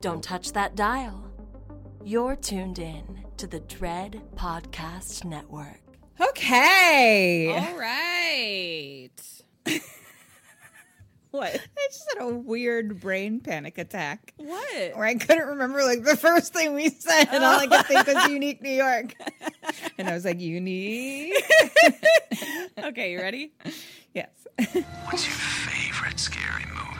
Don't touch that dial. You're tuned in to the Dread Podcast Network. Okay. All right. what? I just had a weird brain panic attack What? where I couldn't remember like the first thing we said, and all I could think was unique New York. and I was like, unique. Okay, you ready? yes. What's your favorite scary movie?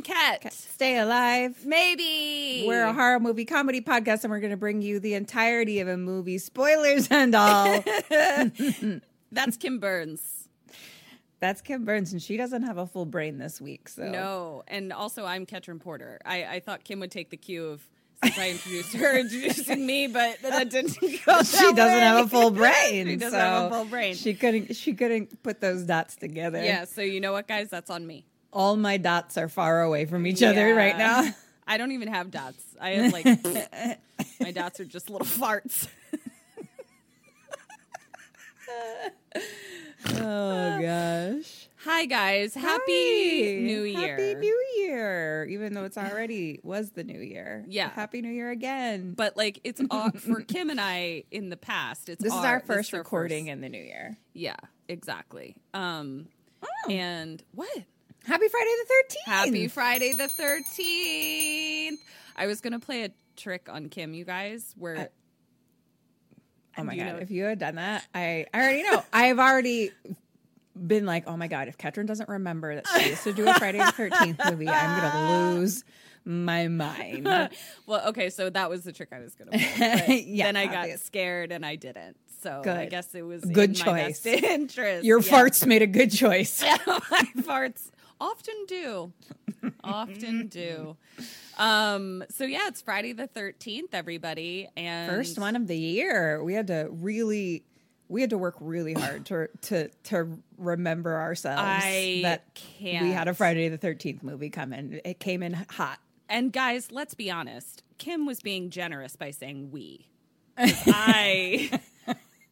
And Ket. Stay Alive. Maybe. We're a horror movie comedy podcast, and we're going to bring you the entirety of a movie, spoilers and all. That's Kim Burns. That's Kim Burns, and she doesn't have a full brain this week. So No. And also, I'm Ketrin Porter. I, I thought Kim would take the cue of since I introduced her, introducing me, but that didn't go she doesn't way. have a full brain. She doesn't so have a full brain. She couldn't. She couldn't put those dots together. Yeah, so you know what, guys? That's on me. All my dots are far away from each other right now. I don't even have dots. I have like my dots are just little farts. Oh gosh. Hi guys, happy Hi. New Year. Happy New Year. Even though it's already was the New Year. Yeah. Happy New Year again. But like it's all, for Kim and I in the past. It's this is our first is our recording first- in the New Year. yeah, exactly. Um, Oh. and what? Happy Friday the thirteenth. Happy Friday the thirteenth. I was gonna play a trick on Kim, you guys. Where Oh my god! know- If you had done that, I I already know. I've already been like, oh my god! If Ketrin doesn't remember that she used to do a Friday the Thirteenth movie, I'm gonna lose my mind. well, okay, so that was the trick I was gonna play. but Yeah, then I got scared and I didn't. So I guess it was Good in my best choice. interest. Your Yeah. farts made a good choice. my farts often do often do um so yeah it's friday the 13th everybody and First one of the year. We had to really. We had to work really hard to to to remember ourselves I that we had a. Friday the Thirteenth movie coming. It came in hot. and guys let's be honest kim was being generous by saying we. i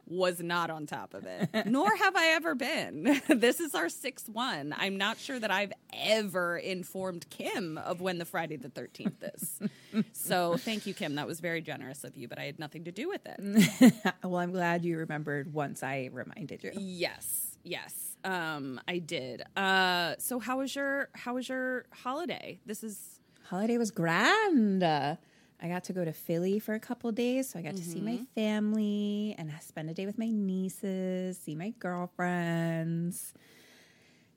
was not on top of it nor have i ever been this is our sixth one i'm not sure that i've ever informed kim of when the friday the 13th is so thank you kim that was very generous of you but i had nothing to do with it Well, I'm glad you remembered once I reminded you. Yes, yes, um, I did. Uh, so how was your how was your holiday? This is Holiday was grand. I got to go to Philly for a couple days, so I got to see Mm-hmm. my family and spend a day with my nieces, see my girlfriends.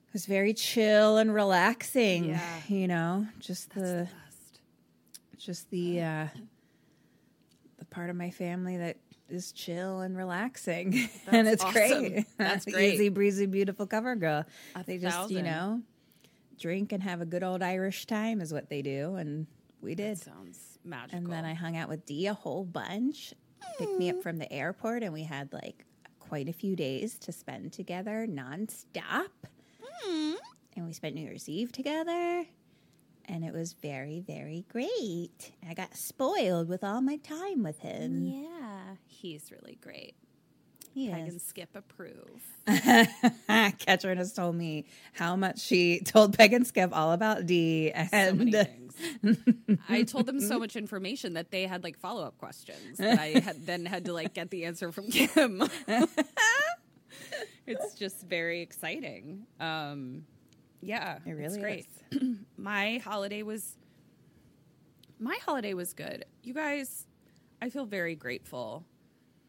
It was very chill and relaxing. Yeah. You know, just the just the uh, the part of my family that is chill and relaxing, and it's awesome. great. That's great. Easy breezy, beautiful cover girl. A they just you know drink and have a good old Irish time is what they do, and we did. sounds magical. And then I hung out with Dee a whole bunch, picked me up mm. from the airport, and we had like quite a few days to spend together nonstop. Mm. And we spent New Year's Eve together, and it was very, very great. I got spoiled with all my time with him. yeah, he's really great. He Peg and Skip approve. Katrin has told me how much she told Peg and Skip all about D so and many. I told them so much information that they had like follow up questions that I had then had to like get the answer from Kim. it's just very exciting. Um, yeah, It it's really great. my holiday was my holiday was good. You guys, I feel very grateful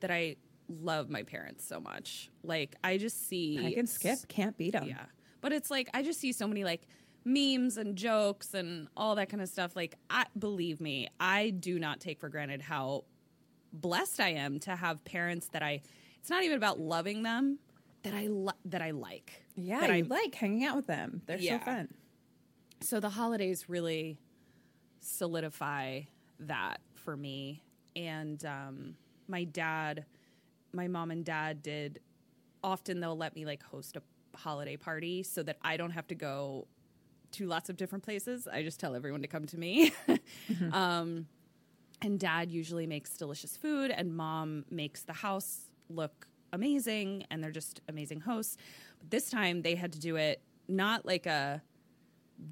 that I love my parents so much. Like I just see Peg and Skip can't beat them. yeah. But it's like I just see so many like memes and jokes and all that kind of stuff. Like I believe me, I do not take for granted how blessed I am to have parents that I it's not even about loving them that I li- that I like. Yeah, That I like hanging out with them. They're Yeah. so fun. so the holidays really solidify that for me and um, my dad my mom and dad did often they'll let me like host a holiday party so that i don't have to go to lots of different places. I just tell everyone to come to me. Um, and dad usually makes delicious food and mom makes the house look amazing and they're just amazing hosts. But this time they had to do it not like a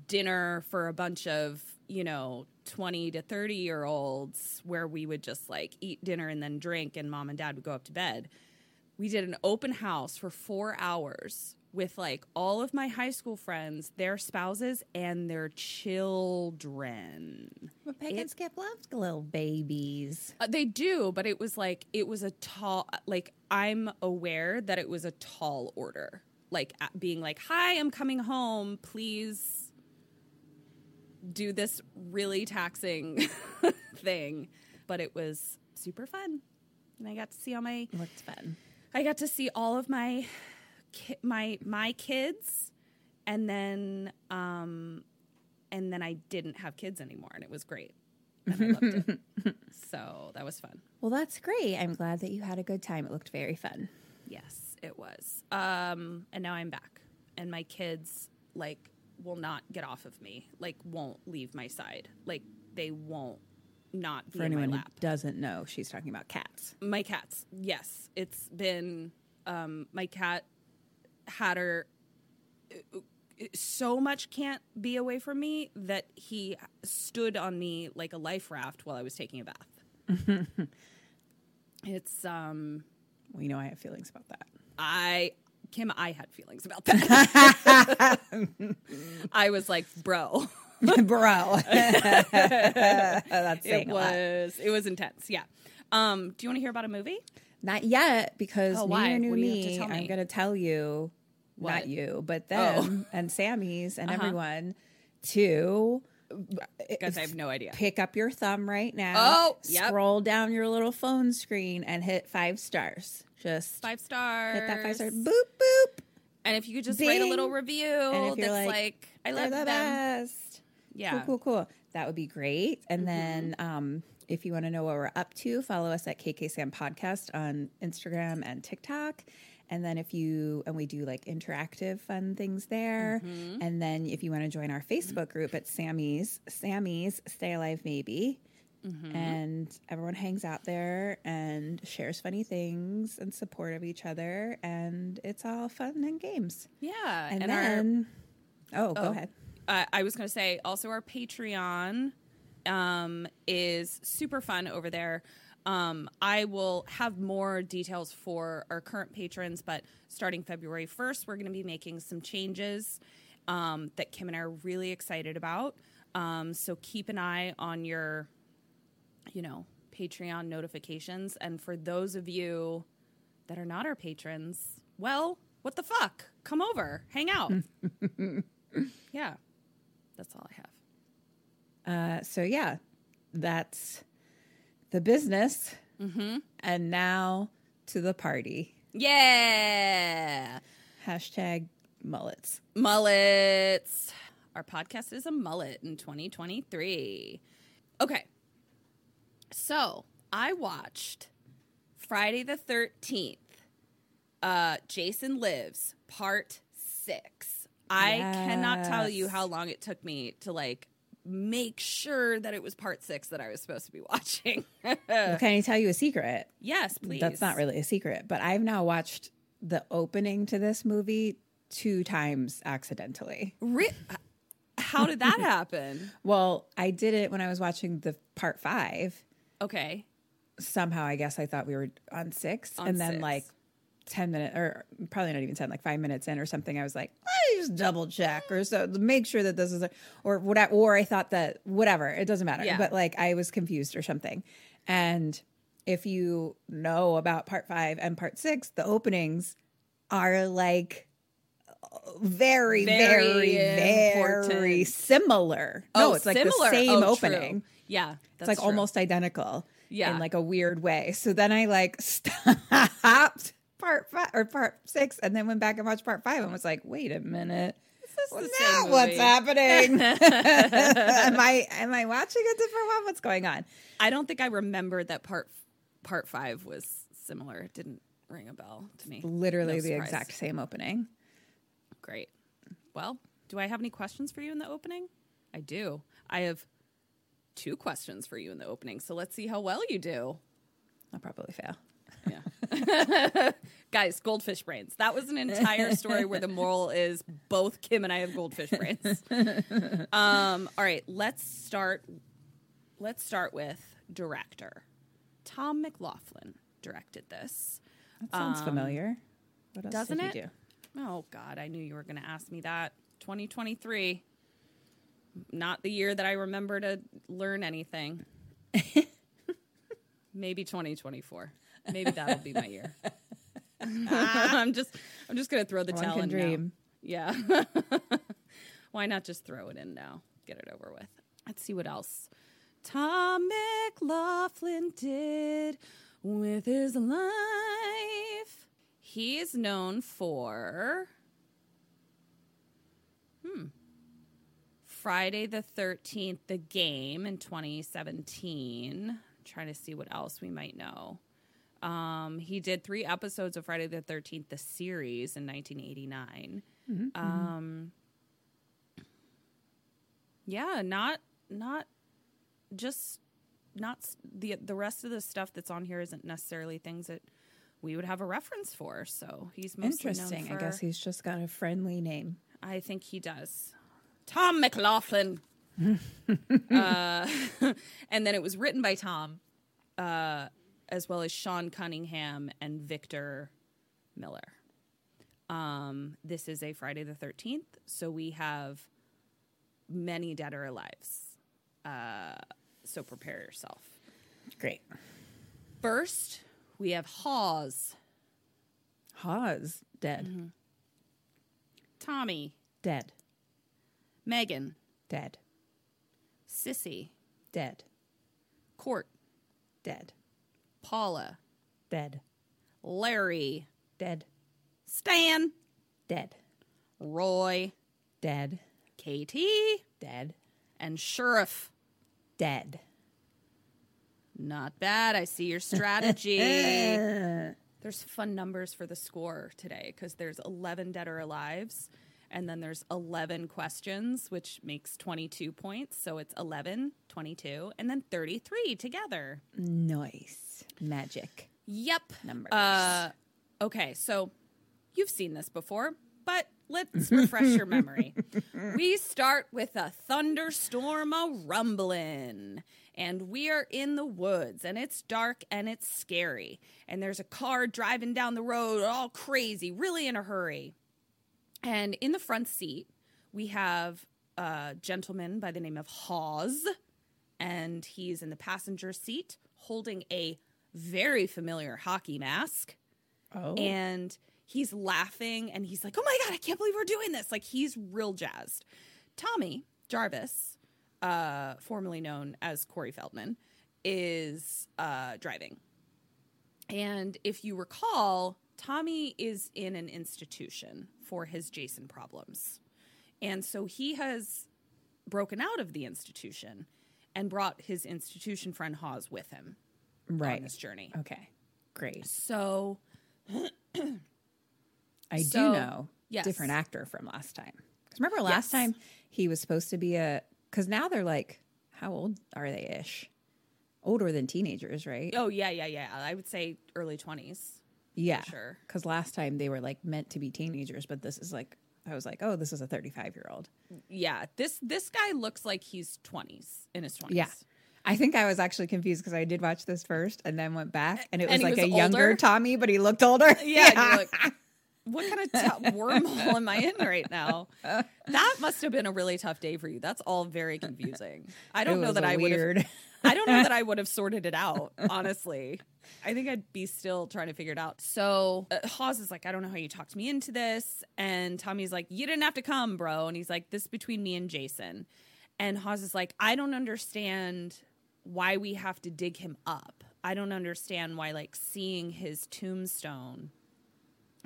dinner for a bunch of you know 20 to 30 year olds where we would just like eat dinner and then drink and mom and dad would go up to bed we did an open house for four hours with like all of my high school friends their spouses and their children But Peg and Skip loves little babies. uh, they do, but it was like it was a tall. Like I'm aware that it was a tall order. Like being like, "Hi, I'm coming home. Please do this really taxing thing." But it was super fun, and I got to see all my. looked fun. I got to see all of my ki- my my kids, and then um, and then I didn't have kids anymore, and it was great, and I loved it. So that was fun. Well, that's great. I'm glad that you had a good time. It looked very fun. Yes, it was. Um, and now I'm back, and my kids like will not get off of me. Like won't leave my side. Like they won't not be For anyone who doesn't know, she's talking about cats. My cats. Yes, it's been. Um, my cat had her. So much can't be away from me that he stood on me like a life raft while I was taking a bath. it's um Well, you know I have feelings about that. I Kim, I had feelings about that. I was like, bro, Bro. that's it was it was intense. Yeah. Um, do you want to hear about a movie? Not yet, because Oh, why? new What do you have to me. I'm going to tell you, What? not you, but Oh. them and Sammies and Uh-huh. everyone to Because I have no idea. pick up your thumb right now. Oh, yep. scroll down your little phone screen and hit five stars. Just Five stars. hit that five stars. Boop boop. And if you could just write a little review And if that's like, like, I love the them. best. Yeah. Mm-hmm. Cool, cool, cool. That would be great. And then um, if you want to know what we're up to, follow us at KK Sam Podcast on Instagram and TikTok. And then if you, and we do like interactive fun things there. Mm-hmm. And then if you want to join our Facebook group at Sammies, Sammies Stay Alive Maybe. Mm-hmm. And everyone hangs out there and shares funny things and support of each other. And it's all fun and games. Yeah. And, and our then, oh, go Oh. ahead. uh, I was going to say also our Patreon um, is super fun over there. Um, I will have more details for our current patrons, but starting February 1st, we're going to be making some changes um, that Kim and I are really excited about. Um, so keep an eye on your, you know, Patreon notifications. And for those of you that are not our patrons, well, what the fuck? Come over, hang out. yeah, that's all I have. Uh, so yeah, that's the business. Mm-hmm. And now to the party. Yeah. Hashtag mullets. Mullets. Our podcast is a mullet in 2023. Okay. So I watched Friday the 13th, uh, Jason Lives, part six. I cannot tell you how long it took me to like make sure that it was part six that I was supposed to be watching. Can I tell you a secret? yes, please. That's not really a secret, but I've now watched the opening to this movie two times accidentally. Re- How did that happen? Well, I did it when I was watching the part five. Okay. Somehow, I guess I thought we were on six, On and then six. like ten minutes, or probably not even ten, like five minutes in or something. I was like, me just double check or so make sure that this is, a, or what, I- or I thought that whatever, it doesn't matter. Yeah. But like I was confused or something, and if you know about part five and part six, the openings are like very, Very very, very similar. no, Oh, it's like similar. the same Oh, true. Yeah. It's like almost identical. Yeah. In like a weird way. So then I like stopped part five or part six and then went back and watched part five and was like, wait a minute. Well, now what's happening? am I am I watching a different one? What's going on? I don't think I remembered that part part five was similar. It didn't ring a bell to me. Literally No the surprise. exact same opening. Great. Well, do I have any questions for you in the opening? I do. I have two questions for you in the opening. So let's see how well you do. I'll probably fail. Yeah. Guys, goldfish brains. That was an entire story where the moral is both Kim and I have goldfish brains. Um, all right, let's start let's start with director. Tom McLoughlin directed this. That sounds familiar. What else doesn't did it? you do? Oh God, I knew you were going to ask me that. 2023, not the year that I remember to learn anything. Maybe 2024. Maybe that'll be my year. I'm just, I'm just going to throw the One towel in now. Yeah. Why not just throw it in now? Get it over with. Let's see what else Tom McLoughlin did with his life. He is known for Friday the 13th, the game in 2017. trying to see what else we might know. Um, he did three episodes of Friday the 13th, the series in 1989. Um, yeah, not, not just, not the, the rest of the stuff that's on here isn't necessarily things that we would have a reference for. So he's Interesting. I guess he's just got a friendly name. I think he does. Tom McLoughlin. uh, and then it was written by Tom, uh, as well as Sean Cunningham and Victor Miller. Um, this is a Friday the 13th, so we have many dead or alives. Uh, so prepare yourself. Great. First, we have Hawes, Hawes dead. Tommy, Dead. Megan, Dead. Sissy, Dead. Court, Dead. Paula, Dead. Larry, Dead. Stan, Dead. Roy, Dead. Katie, Dead. and Sheriff. Dead. Not bad. I see your strategy. there's fun numbers for the score today because there's 11 dead or alives, and then there's 11 questions, which makes 22 points. So it's 11, 22, and then 33 together. Nice. Magic. Yep. Numbers. Uh, okay, so you've seen this before, but let's refresh your memory. We start with a thunderstorm a rumbling, and we are in the woods, and it's dark and it's scary, and there's a car driving down the road all crazy, really in a hurry. And in the front seat, we have a gentleman by the name of Hawes, and he's in the passenger seat holding a very familiar hockey mask. Oh. And he's laughing and he's like, oh my God, I can't believe we're doing this. Like, he's real jazzed. Tommy Jarvis, uh, formerly known as Corey Feldman, is uh, driving. And if you recall, Tommy is in an institution for his Jason problems. And so he has broken out of the institution and brought his institution friend Hawes with him right. on this journey. Okay. Great. So I So, do know yes. different actor from last time. Because remember last Yes. time he was supposed to be a Because now they're like, how old are they ish? Older than teenagers, right? Oh yeah, yeah, yeah. I would say early twenties. Yeah. sure. Because last time they were like meant to be teenagers, but this is like, I was like, oh, this is a 35 year old. Yeah, this this guy looks like he's twenties in his twenties. Yeah. I think I was actually confused because I did watch this first and then went back and it was And like was a younger? Tommy, but he looked older. Yeah, like, what kind of t- wormhole am I in right now? That must have been a really tough day for you. That's all very confusing. I don't know that I would have. I don't know that I would have sorted it out. Honestly, I think I'd be still trying to figure it out. So uh, Hawes is like, I don't know how you talked me into this, and Tommy's like, you didn't have to come, bro. And he's like, this is between me and Jason. And Hawes is like, I don't understand why we have to dig him up. I don't understand why like seeing his tombstone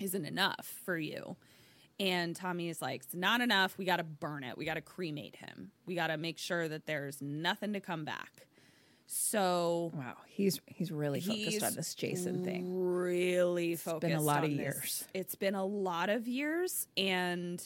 isn't enough for you. And Tommy is like, it's not enough. We got to burn it. We got to cremate him. We got to make sure that there's nothing to come back. So Wow, he's he's really focused he's on this Jason thing. Really focused. been a lot of this. years. It's been a lot of years, and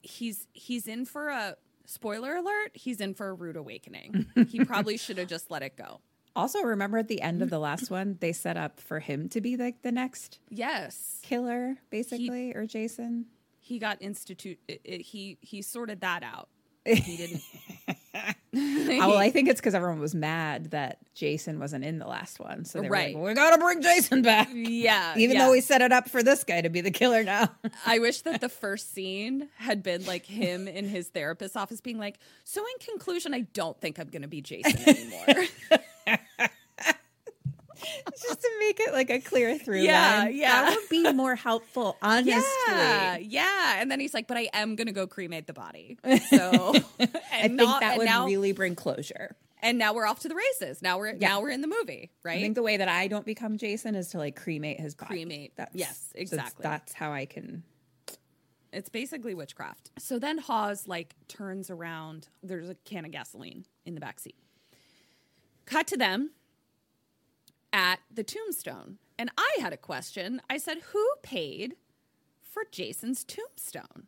he's he's in for a spoiler alert. He's in for a rude awakening. he probably should have just let it go. Also, remember at the end of mm. the last one, they set up for him to be like the next Yes, killer, basically, or Jason. he got institute. It, it, he he sorted that out. He didn't. Oh, well, I think it's because everyone was mad that Jason wasn't in the last one, so they were Right. like, "We gotta bring Jason back." Yeah, Even yeah. though we set it up for this guy to be the killer now. I wish that the first scene had been like him in his therapist's office being like, So, in conclusion, I don't think I'm going to be Jason anymore. Just to make it like a clear through Yeah, line. yeah. That would be more helpful, honestly. yeah, yeah. And then he's like, But I am going to go cremate the body. So, and I think not- that would now, really bring closure. and now we're off to the races. Now we're Yeah. now we're in the movie, right? I think the way that I don't become Jason is to like cremate his body. Cremate. Yes, so it's- exactly. that's how I can. It's basically witchcraft. So then Hawes like turns around. There's a can of gasoline in the back seat. Cut to them at the tombstone. And I had a question. I said, Who paid for Jason's tombstone?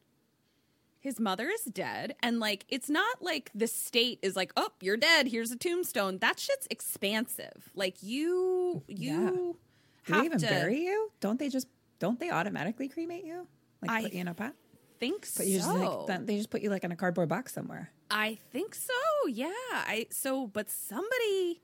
His mother is dead. And like, it's not like the state is like, Oh, you're dead. Here's a tombstone. That shit's expansive. Like, you, you Do have they even to bury you? Don't they just don't they automatically cremate you? Like I put you in a pot? think But you so. just like they just put you like in a cardboard box somewhere. I think so. Yeah. I so but somebody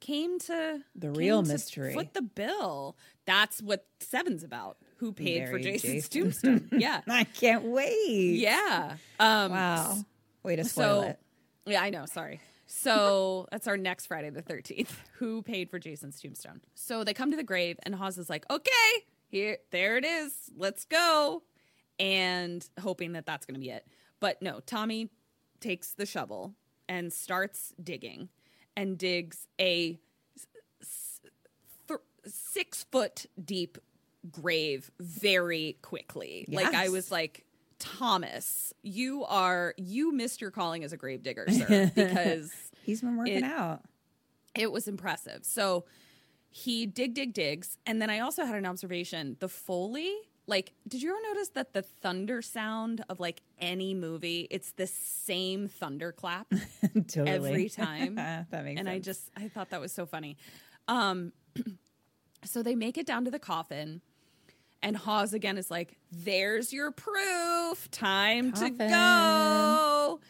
came to The real to mystery. Foot the bill. That's what Seven's about. Who paid for Jason's Jason. tombstone? Yeah. I can't wait. yeah. Um Wow. Way to spoil so it. yeah, I know, sorry. So that's our next Friday the 13th. Who paid for Jason's tombstone? So they come to the grave and Hawes is like, "Okay, here there it is. Let's go." And hoping that that's going to be it. But no, Tommy takes the shovel and starts digging and digs a th- 6 foot deep grave very quickly. Like I was like Thomas, you are you missed your calling as a grave digger, sir, because He's been working it- out. it was impressive. So he dig, dig, digs. And then I also had an observation. The Foley, like, did you ever notice that the thunder sound of like any movie, it's the same thunderclap totally. every time? that makes and sense. I just I thought that was so funny. Um so they make it down to the coffin. And Hawes again is like, there's your proof. Time to go.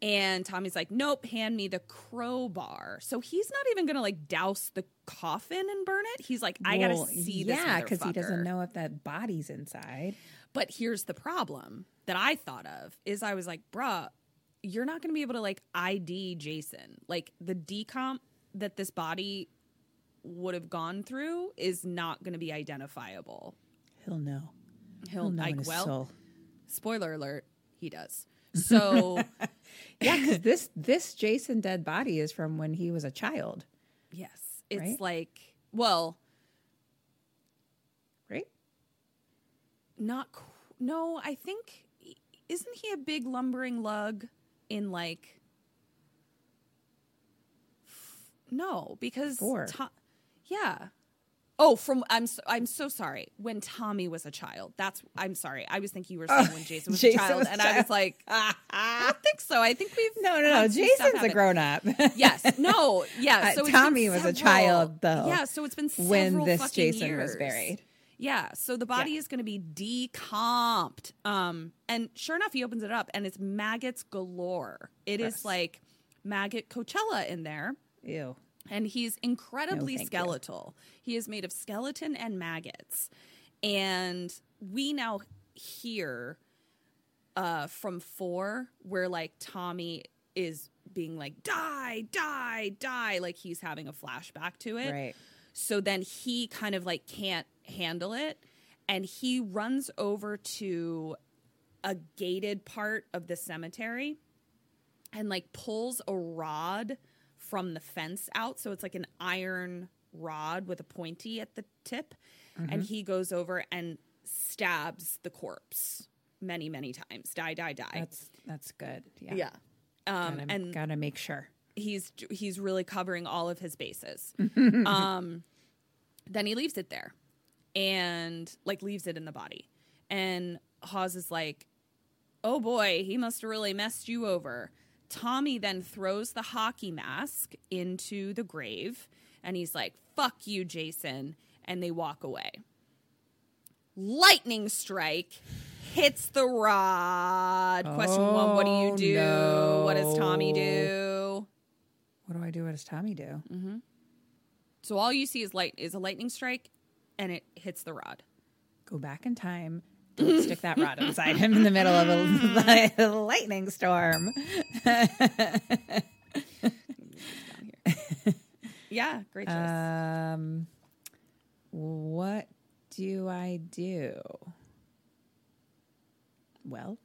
And Tommy's like, nope, hand me the crowbar. So he's not even gonna like douse the coffin and burn it. He's like, I gotta Well, see this. Yeah, because he doesn't know if that body's inside. But here's the problem that I thought of is I was like, bruh, you're not going to be able to like ID Jason. Like the decomp that this body would have gone through is not going to be identifiable. He'll know. He'll, He'll know like, in his well, soul. spoiler alert, he does. So, Yeah, because this this Jason dead body is from when he was a child, yes, it's Right? like, well, right? not, qu- no, I think, isn't he a big lumbering lug in like, no, because, Four. To- yeah. Oh, from I'm so, I'm so sorry. When Tommy was a child, that's I'm sorry. I was thinking you were saying when Jason was Jason a child, was and I was like, I don't think so. I think we've No, no, no. had some stuff Jason's a grown up. Yes, no, yeah. Uh, So it's Tommy was a child, though, Yeah, so it's been when several this fucking Jason was years. buried. Yeah, so the body is going to be decomped. Um, and sure enough, he opens it up, and it's maggots galore. It is Gross. like maggot Coachella in there Ew. And he's incredibly No, thank you. skeletal. He is made of skeleton and maggots. And we now hear uh, from four where like Tommy is being like, die, die, die. Like he's having a flashback to it. Right. So then he kind of like can't handle it. And he runs over to a gated part of the cemetery and like pulls a rod from the fence out. So it's like an iron rod with a pointy at the tip. Mm-hmm. And he goes over and stabs the corpse many, many times. Die, die, die. That's that's good. Yeah. yeah. Um, Gotta, and gotta make sure. he's he's really covering all of his bases. um, then he leaves it there, and like leaves it in the body. And Hawes is like, "Oh boy, he must have really messed you over." Tommy then throws the hockey mask into the grave, and he's like, "Fuck you, Jason," and they walk away. Lightning strike hits the rod. Question one: What do you Oh, do? What does Tommy do? What do I do? What does Tommy do? Mm-hmm. So all you see is light is a lightning strike, and it hits the rod. Go back in time. Don't stick that rod inside him in the middle of a lightning storm. Yeah, great choice. Um, what do I do? Well,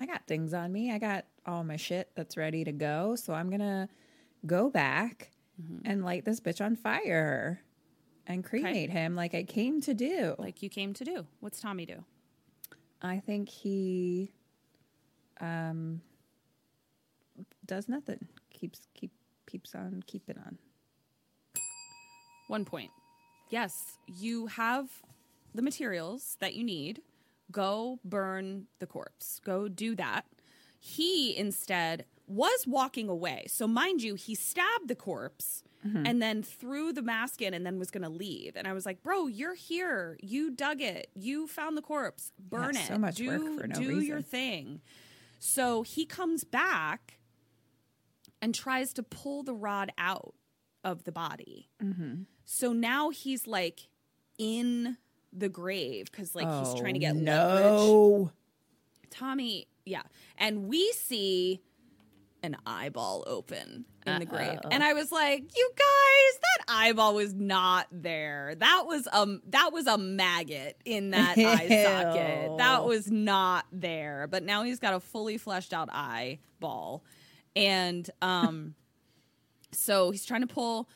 I got things on me. I got all my shit that's ready to go. So I'm going to go back and light this bitch on fire and cremate him like I came to do. like you came to do. What's Tommy do? I think he um does nothing. Keeps keep keeps on keeping on. One point. Yes, you have the materials that you need. Go burn the corpse. Go do that. He instead was walking away. So, mind you, he stabbed the corpse Mm-hmm. and then threw the mask in and then was going to leave. And I was like, bro, you're here. You dug it. You found the corpse. Burn Yeah, it. so much do, work for no do your thing. So he comes back and tries to pull the rod out of the body. Mm-hmm. So now he's like in the grave because like he's trying to get oh, leverage. no. Tommy, yeah. And we see an eyeball open in the grave. And I was like, you guys, that eyeball was not there. That was um that was a maggot in that eye socket. That was not there. But now he's got a fully fleshed out eyeball. And um so he's trying to pull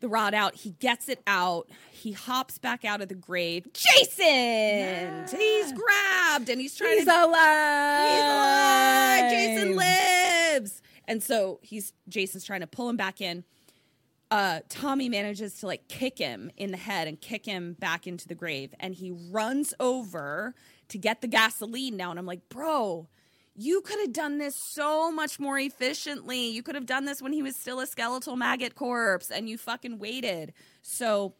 the rod out. He gets it out. He hops back out of the grave. Jason! He's grabbed and he's trying He's to alive. He's alive. Jason lives. And so he's Jason's trying to pull him back in. Uh, Tommy manages to like kick him in the head and kick him back into the grave. And he runs over to get the gasoline now. And I'm like, bro, you could have done this so much more efficiently. You could have done this when he was still a skeletal maggot corpse and you fucking waited. So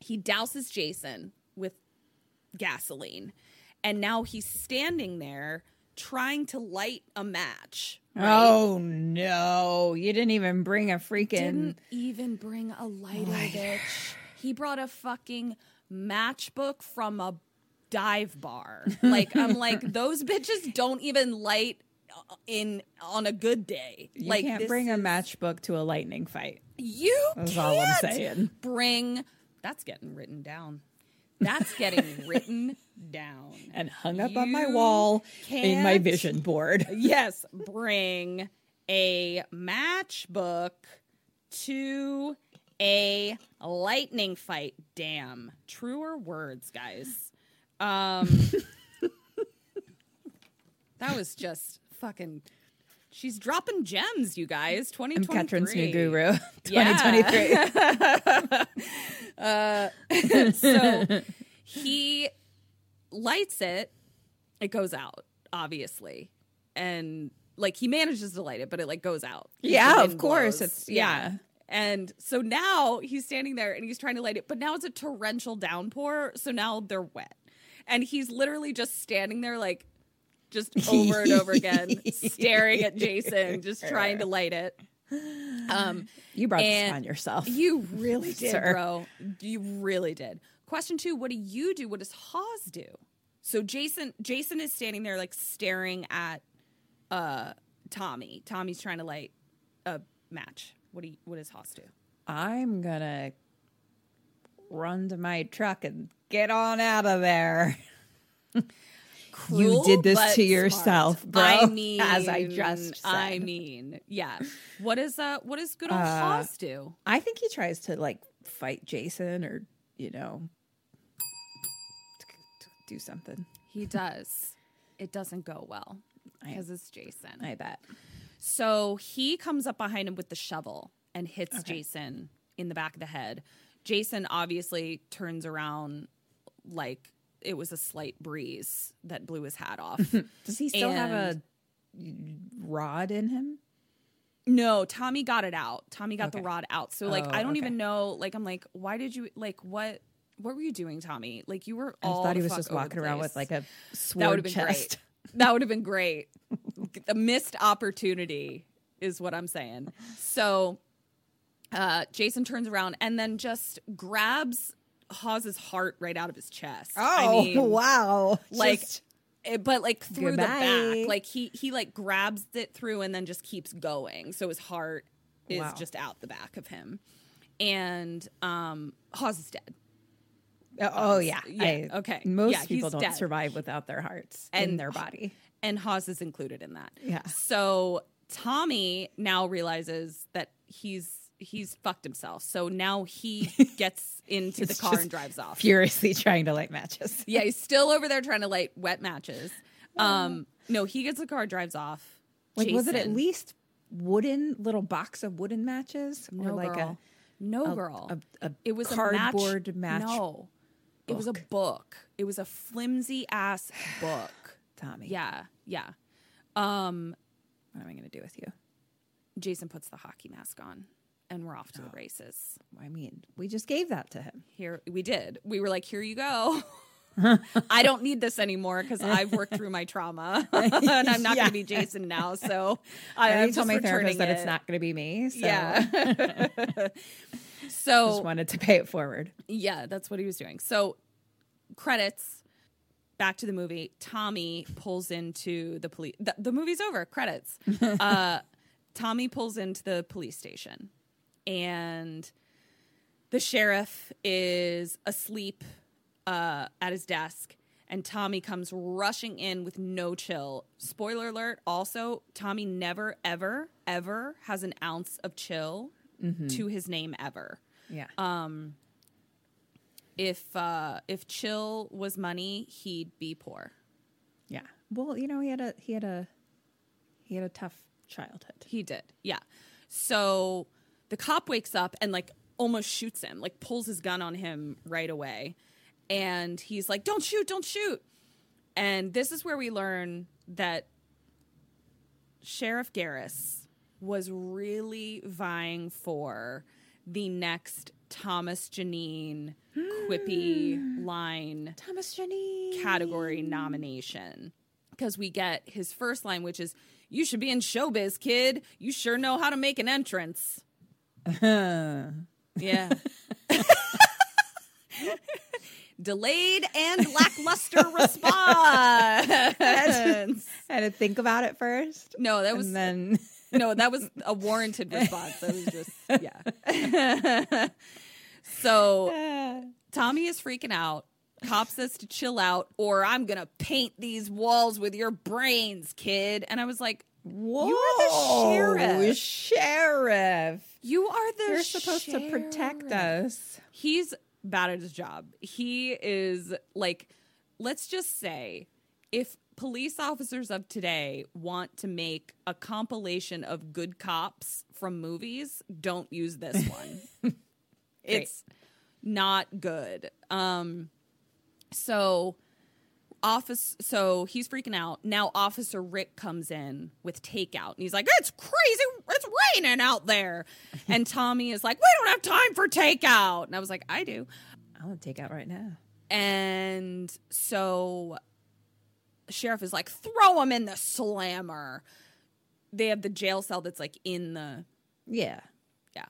he douses Jason with gasoline. And now he's standing there trying to light a match. right? Oh no! You didn't even bring a freaking. Didn't even bring a lighter, bitch. He brought a fucking matchbook from a dive bar. Like I'm like those bitches don't even light in on a good day. You like can't bring a matchbook to a lightning fight. You That's can't all I'm saying. bring. That's getting written down. That's getting written down. And hung up on my wall in my vision board. Yes, bring a matchbook to a lightning fight. Damn. Truer words, guys. Um That was just fucking She's dropping gems, you guys. I'm 2023. Katrin's new guru. Yeah. 2023. so he lights it. It goes out, obviously, and like he manages to light it, but it like goes out. Yeah, of course. blows. It's- yeah. And so now he's standing there and he's trying to light it, but now it's a torrential downpour. So now they're wet. And he's literally just standing there, like, just over and over again, staring at Jason, just trying to light it. Um, you brought this on yourself. you really did, Sir. bro. You really did. Question two: What do you do? What does Hawes do? So Jason, Jason is standing there like staring at uh Tommy. Tommy's trying to light a match. What do you, what does Hawes do? I'm gonna run to my truck and get on out of there. you did this to yourself, smart. bro. I mean, as I just said. I mean, yeah. What is uh what does good old Uh, do? I think he tries to like fight Jason or you know do something. He does. It doesn't go well because it's Jason. I bet. So he comes up behind him with the shovel and hits Jason in the back of the head. Jason obviously turns around like it was a slight breeze that blew his hat off. Does he still have a rod in him? no, Tommy got it out. Tommy got the rod out. So like Oh, I don't okay. even know. Like I'm like, why did you like what? What were you doing, Tommy? Like you were I all. thought he was just walking around with like a that would sword have been chest. great. That would have been great. a missed opportunity is what I'm saying. So uh, Jason turns around and then just grabs Hawes's heart right out of his chest. I mean, Oh, wow! Like, Just- but like through the back, like he he like grabs it through and then just keeps going. So his heart is Wow. just out the back of him, and um, Hawes is dead. oh yeah, yeah, I- okay. Most Yeah, people don't dead. survive without their hearts in And- their body. and Hawes is included in that. Yeah. So Tommy now realizes that he's he's fucked himself. So now he gets into the car and drives off. Furiously trying to light matches. Yeah, he's still over there trying to light wet matches. Um, no, he gets the car, drives off. Like, was it at Jason- least wooden little box of wooden matches, or no like girl. no a, girl? a, a it was cardboard a match? match. No, it was a book. It was a flimsy ass book. Tommy, Yeah, yeah. Um, what am I going to do with you? Jason puts the hockey mask on, and we're off to the races. I mean, we just gave that to him. here we did we were like here you go i don't need this anymore because i've worked through my trauma and i'm not Yeah. going to be jason now so I i told my therapist that it's not going to be me. So yeah just so wanted to pay it forward. yeah that's what he was doing so credits back to the movie tommy pulls into the police the, the movie's over credits uh tommy pulls into the police station and the sheriff is asleep uh, at his desk and tommy comes rushing in with no chill spoiler alert also tommy never ever ever has an ounce of chill to his name ever Yeah. Um, if uh if chill was money he'd be poor yeah. Well, you know, he had a he had a he had a tough childhood. he did yeah so the cop wakes up and like almost shoots him like pulls his gun on him right away. And he's like don't shoot don't shoot. And this is where we learn that sheriff garris was really vying for the next thomas janine quippy hmm. line Thomas Janine. category nomination. Because we get his first line, which is "You should be in showbiz, kid. You sure know how to make an entrance." Yeah. Delayed and lackluster response. I had to think about it first. no, that was and then no, that was a warranted response. That was just yeah. so Tommy is freaking out. Cop says to chill out, or I'm gonna paint these walls with your brains, kid. And I was like, Whoa, You are the sheriff. Sheriff. You are the You're supposed to protect us. He's bad at his job. He is like, let's just say, if police officers of today want to make a compilation of good cops from movies, don't use this one. it's not good. Um so office so he's freaking out. Now officer Rick comes in with takeout and he's like, "It's crazy. It's raining out there." and Tommy is like, "We don't have time for takeout." And I was like, "I do." I want takeout right now. And so sheriff is like, throw him in the slammer. They have the jail cell that's like in the Yeah. yeah.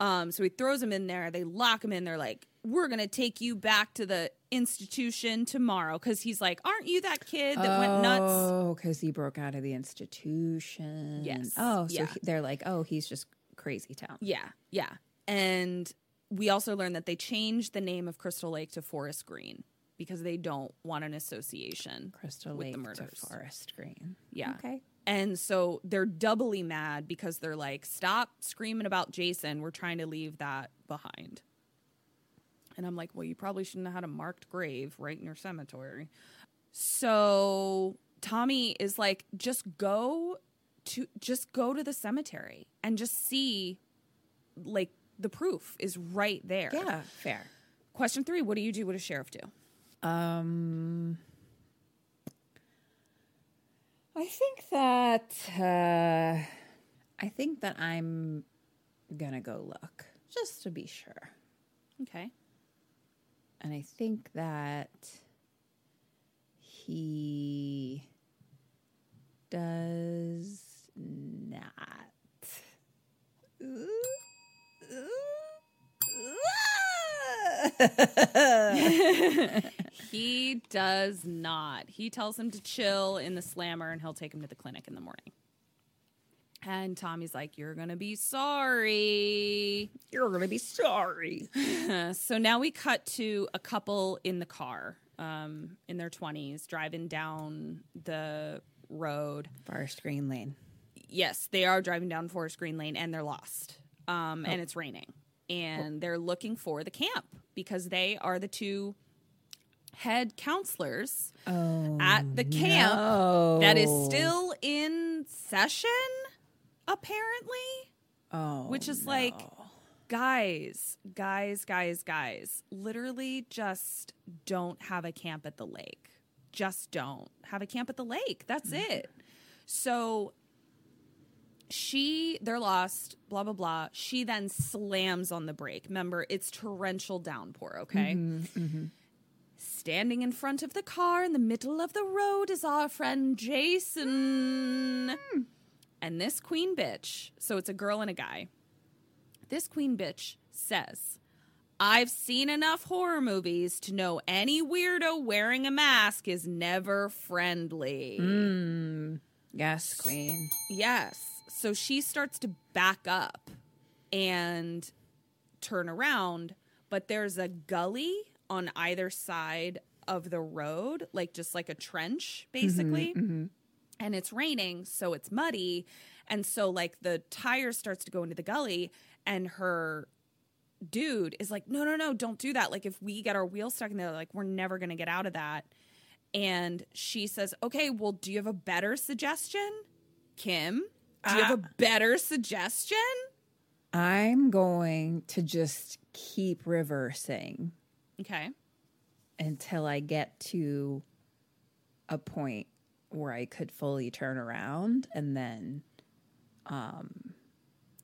Um, so he throws him in there. They lock him in. They're like, "We're gonna take you back to the institution tomorrow," because he's like, "Aren't you that kid that went nuts?" Oh, because he broke out of the institution. Yes. Oh, so Yeah. he- they're like, oh, he's just crazy town. Yeah, yeah. And we also learned that they changed the name of Crystal Lake to Forest Green because they don't want an association Crystal with Lake the to murders. Forest Green. Yeah. Okay. And so they're doubly mad because they're like, stop screaming about Jason. We're trying to leave that behind. And I'm like, well, you probably shouldn't have had a marked grave right in your cemetery. So Tommy is like, just go to just go to the cemetery and just see like the proof is right there. Yeah, fair. Question three, what do you do? What does sheriff do? Um, I think that uh, I think that I'm gonna go look just to be sure, Okay. And I think that he does not. He does not. He tells him to chill in the slammer and he'll take him to the clinic in the morning. And Tommy's like, You're going to be sorry. You're gonna be sorry. So now we cut to a couple in the car um, in their 20s driving down the road. Forest Green Lane. Yes, they are driving down Forest Green Lane and they're lost. Um, And it's raining. And they're looking for the camp because they are the two head counselors at the camp that is still in session, apparently. Oh, Which is like, guys, guys, guys, guys, literally just don't have a camp at the lake. Just don't have a camp at the lake. That's mm-hmm. it. So she, they're lost, blah, blah, blah. She then slams on the brake. Remember, it's torrential downpour, okay? Mm-hmm, mm-hmm. Standing in front of the car in the middle of the road is our friend Jason. Hmm. And this queen bitch, so it's a girl and a guy. This queen bitch says, I've seen enough horror movies to know any weirdo wearing a mask is never friendly. Hmm. yes, Queen. Yes. So she starts to back up and turn around, but there's a gully on either side of the road, like just like a trench, mm-hmm, basically. Mm-hmm. And it's raining, so it's muddy. And so, like, the tire starts to go into the gully, and her dude is like, no, no, no, don't do that. Like, if we get our wheels stuck in there, like, we're never going to get out of that. And she says, okay, well, do you have a better suggestion? Kim, do you have a uh, better suggestion? I'm going to just keep reversing Okay. until I get to a point where I could fully turn around and then um,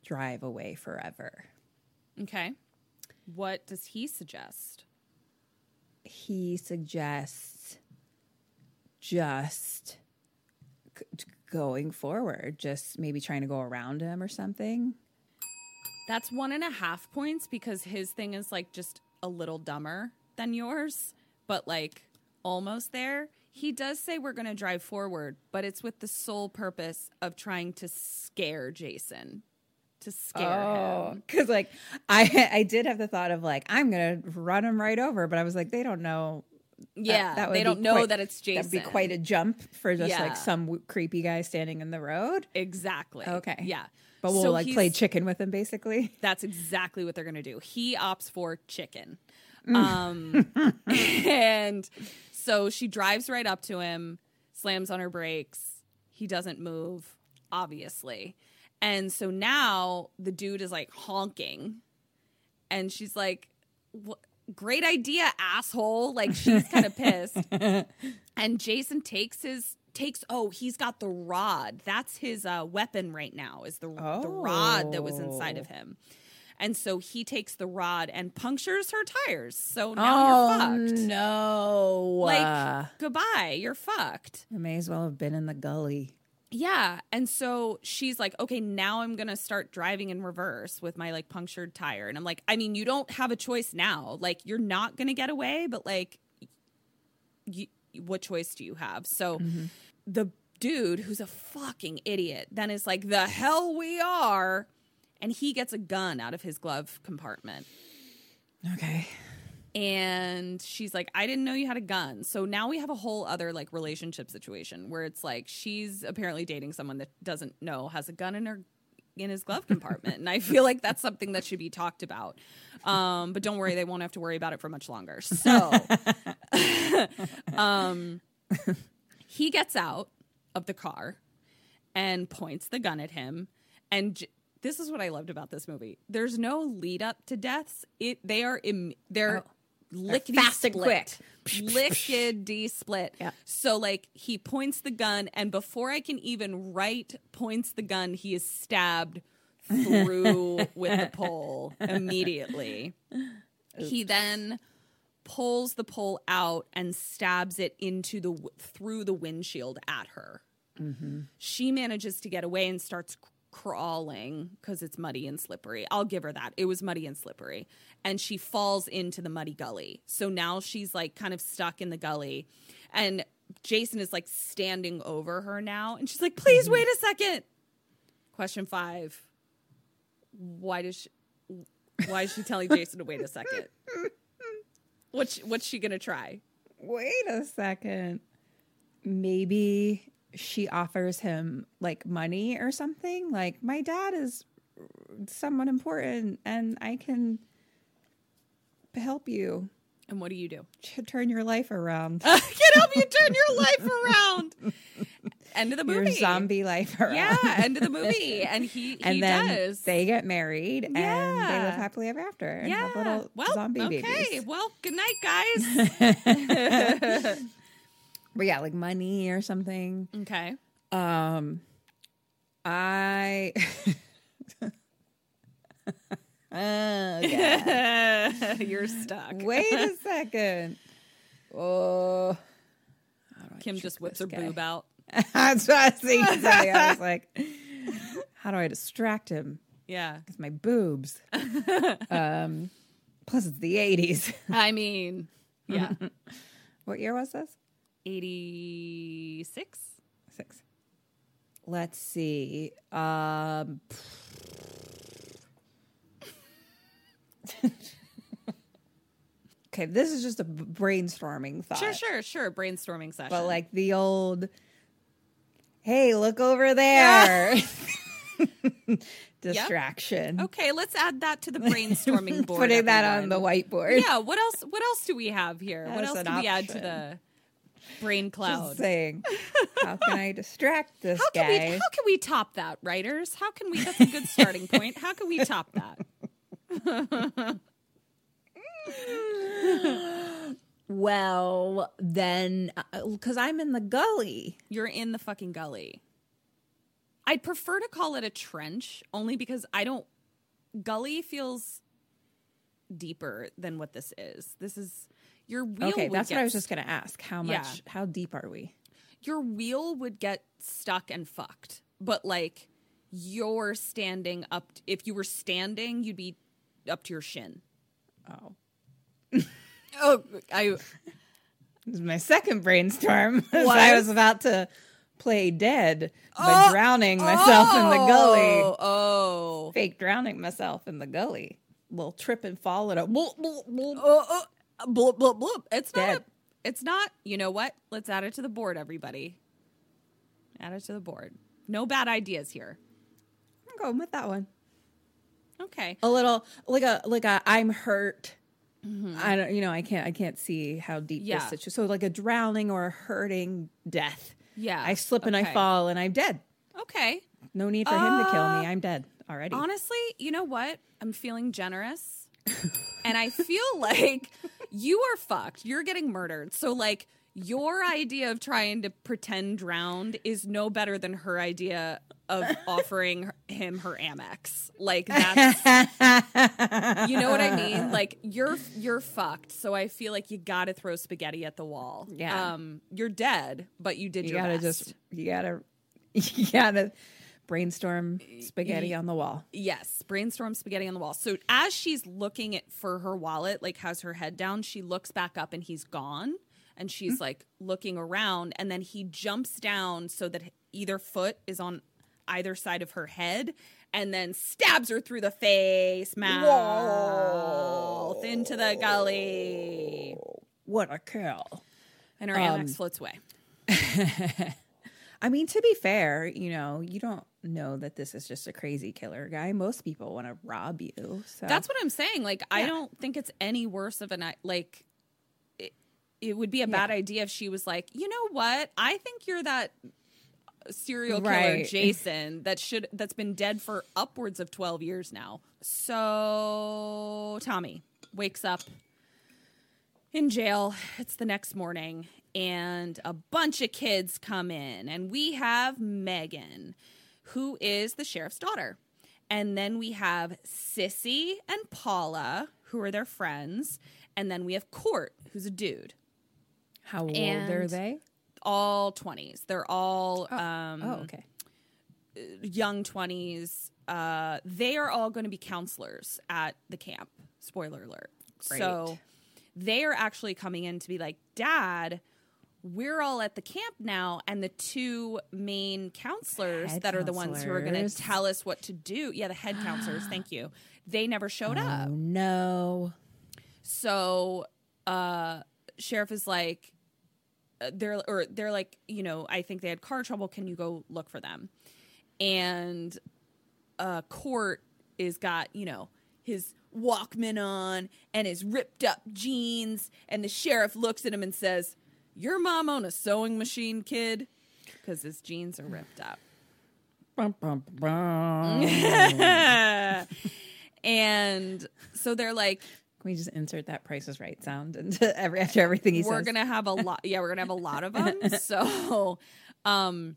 drive away forever. Okay. What does he suggest? He suggests just c- going forward, just maybe trying to go around him or something. That's one and a half points because his thing is like just a little dumber than yours, but like almost there. He does say we're going to drive forward, but it's with the sole purpose of trying to scare Jason, to scare him. because like I I did have the thought of like I'm gonna run him right over, but I was like they don't know. Yeah, that would they don't know quite- that it's Jason. That'd be quite a jump for just Yeah. like some w- creepy guy standing in the road. exactly. Okay. Yeah. But we'll So like play chicken with him basically. That's exactly what they're going to do. He opts for chicken. Mm. Um, and so she drives right up to him, slams on her brakes. He doesn't move, obviously. And so now the dude is like honking. And she's like, Great idea, asshole. Like she's kind of pissed. and Jason takes his takes oh he's got the rod that's his uh, weapon right now is the, the rod that was inside of him and so he takes the rod and punctures her tires. So now you're fucked. Oh, no. like Uh, goodbye. You're fucked. I may as well have been in the gully. yeah. And so she's like okay now i'm gonna start driving in reverse with my like punctured tire. And i'm like i mean you don't have a choice now. Like you're not gonna get away but like you, what choice do you have? So the dude who's a fucking idiot then is like the hell we are and he gets a gun out of his glove compartment. Okay. and she's like i didn't know you had a gun. So now we have a whole other like relationship situation where it's like she's apparently dating someone that doesn't know has a gun in her in his glove compartment. And i feel like that's something that should be talked about. Um, but don't worry they won't have to worry about it for much longer. So um, he gets out of the car and points the gun at him. And this is what i loved about this movie. There's no lead up to deaths. It they are Im- they're lickety fast and split. lickety split. Yeah. so like he points the gun and before i can even write points the gun he is stabbed through with the pole immediately. He then pulls the pole out and stabs it into the through the windshield at her. She manages to get away and starts crawling because it's muddy and slippery. I'll give her that. It was muddy and slippery. And she falls into the muddy gully. So now she's like kind of stuck in the gully. And Jason is like standing over her now. And she's like, please mm-hmm. wait a second. Question five Why does she, why is she telling Jason to wait a second? What's what's she gonna try? Wait a second. Maybe she offers him like money or something. Like, my dad is someone important and I can help you And what do you do? turn your life around. Can help you turn your life around. End of the movie your zombie life around. Yeah, end of the movie, and he and then does. they get married and they live happily ever after and yeah. have little well, zombie okay. babies. Well, good night, guys. But yeah, like money or something. okay. Um, I. oh. You're stuck. Wait a second. Oh, Kim just whips her this guy? boob out. that's what I was thinking. Sorry, I was like, how do I distract him? Yeah. It's my boobs. um, plus, it's the '80s. I mean, yeah. what year was this? 86? Six. Let's see. Um, okay, this is just a brainstorming thought. Sure, sure, sure. Brainstorming session. But like the old, hey, look over there. Distraction. okay, let's add that to the brainstorming board. Putting that on the whiteboard. Yeah. What else? What else do we have here? what else an can we add to the brain cloud? Just saying, how can I distract this How can guy? we how can we top that, writers? How can we? That's a good starting point. How can we top that? well, then, uh, because I'm in the gully. You're in the fucking gully. I'd prefer to call it a trench only because I don't. Gully feels deeper than what this is. This is your wheel. Okay, that's what I was just going to ask. How much? Yeah. How deep are we? your wheel would get stuck and fucked. But like you're standing up if you were standing, you'd be up to your shin. Oh, Oh, I this is my second brainstorm. I was about to play dead by oh, drowning myself in the gully. Oh, oh. Fake drowning myself in the gully. Little trip and fall and a bloop, bloop, bloop. Oh, oh, bloop, bloop, bloop. It's not. Dead. A, it's not. You know what? Let's add it to the board, everybody. Add it to the board. No bad ideas here. I'm going with that one. Okay. A little like a like a I'm hurt. I don't you know, I can't I can't see how deep Mm-hmm. Yeah. this situation is. so like a drowning or a hurting death. Yeah, I slip and I fall and I'm dead. Okay. No need for him to kill Uh, me. I'm dead already. Honestly, you know what? I'm feeling generous. and I feel like you are fucked. You're getting murdered. So, like, your idea of trying to pretend drowned is no better than her idea of offering him her Amex. Like, that's. you know what I mean? Like, you're you're fucked. So I feel like you got to throw spaghetti at the wall. Yeah. Um, you're dead, but you did you your gotta best. just you gotta you gotta brainstorm spaghetti on the wall. Yes, brainstorm spaghetti on the wall. So as she's looking at for her wallet, like has her head down, she looks back up and he's gone. And she's Hmm. like looking around, and then he jumps down so that either foot is on either side of her head, and then stabs her through the face, mouth, into the gully, What a kill. and her Amex floats away. I mean, to be fair, you know, you don't know that this is just a crazy killer guy. Most people want to rob you. So That's what I'm saying. Like, I don't think it's any worse of an i- like. It, it would be a bad idea if she was like, you know what? I think you're that serial killer Right. Jason that should that's been dead for upwards of 12 years now. So Tommy wakes up in jail. It's the next morning, and a bunch of kids come in, and we have Megan, who is the sheriff's daughter. And then we have Sissy and Paula, who are their friends. And then we have Cort, who's a dude. how old are they? All 20s. They're all um, Oh, okay. young 20s. Uh, they are all going to be counselors at the camp. Spoiler alert. So they are actually coming in to be like, Dad, we're all at the camp now. And the two main counselors Head that are the ones who are going to tell us what to do. Yeah, the head counselors. Thank you. They never showed up. Oh no. So uh sheriff is like uh, they're or they're like, you know, I think they had car trouble. Can you go look for them? And uh Cort is got, you know, his Walkman on and his ripped up jeans and the sheriff looks at him and says, "Your mom own a sewing machine, kid?" Cuz his jeans are ripped up. Bum, bum, bum. and so they're like, Can we just insert that Price is Right sound into every after everything he says? we're gonna have a lot yeah we're gonna have a lot of them so um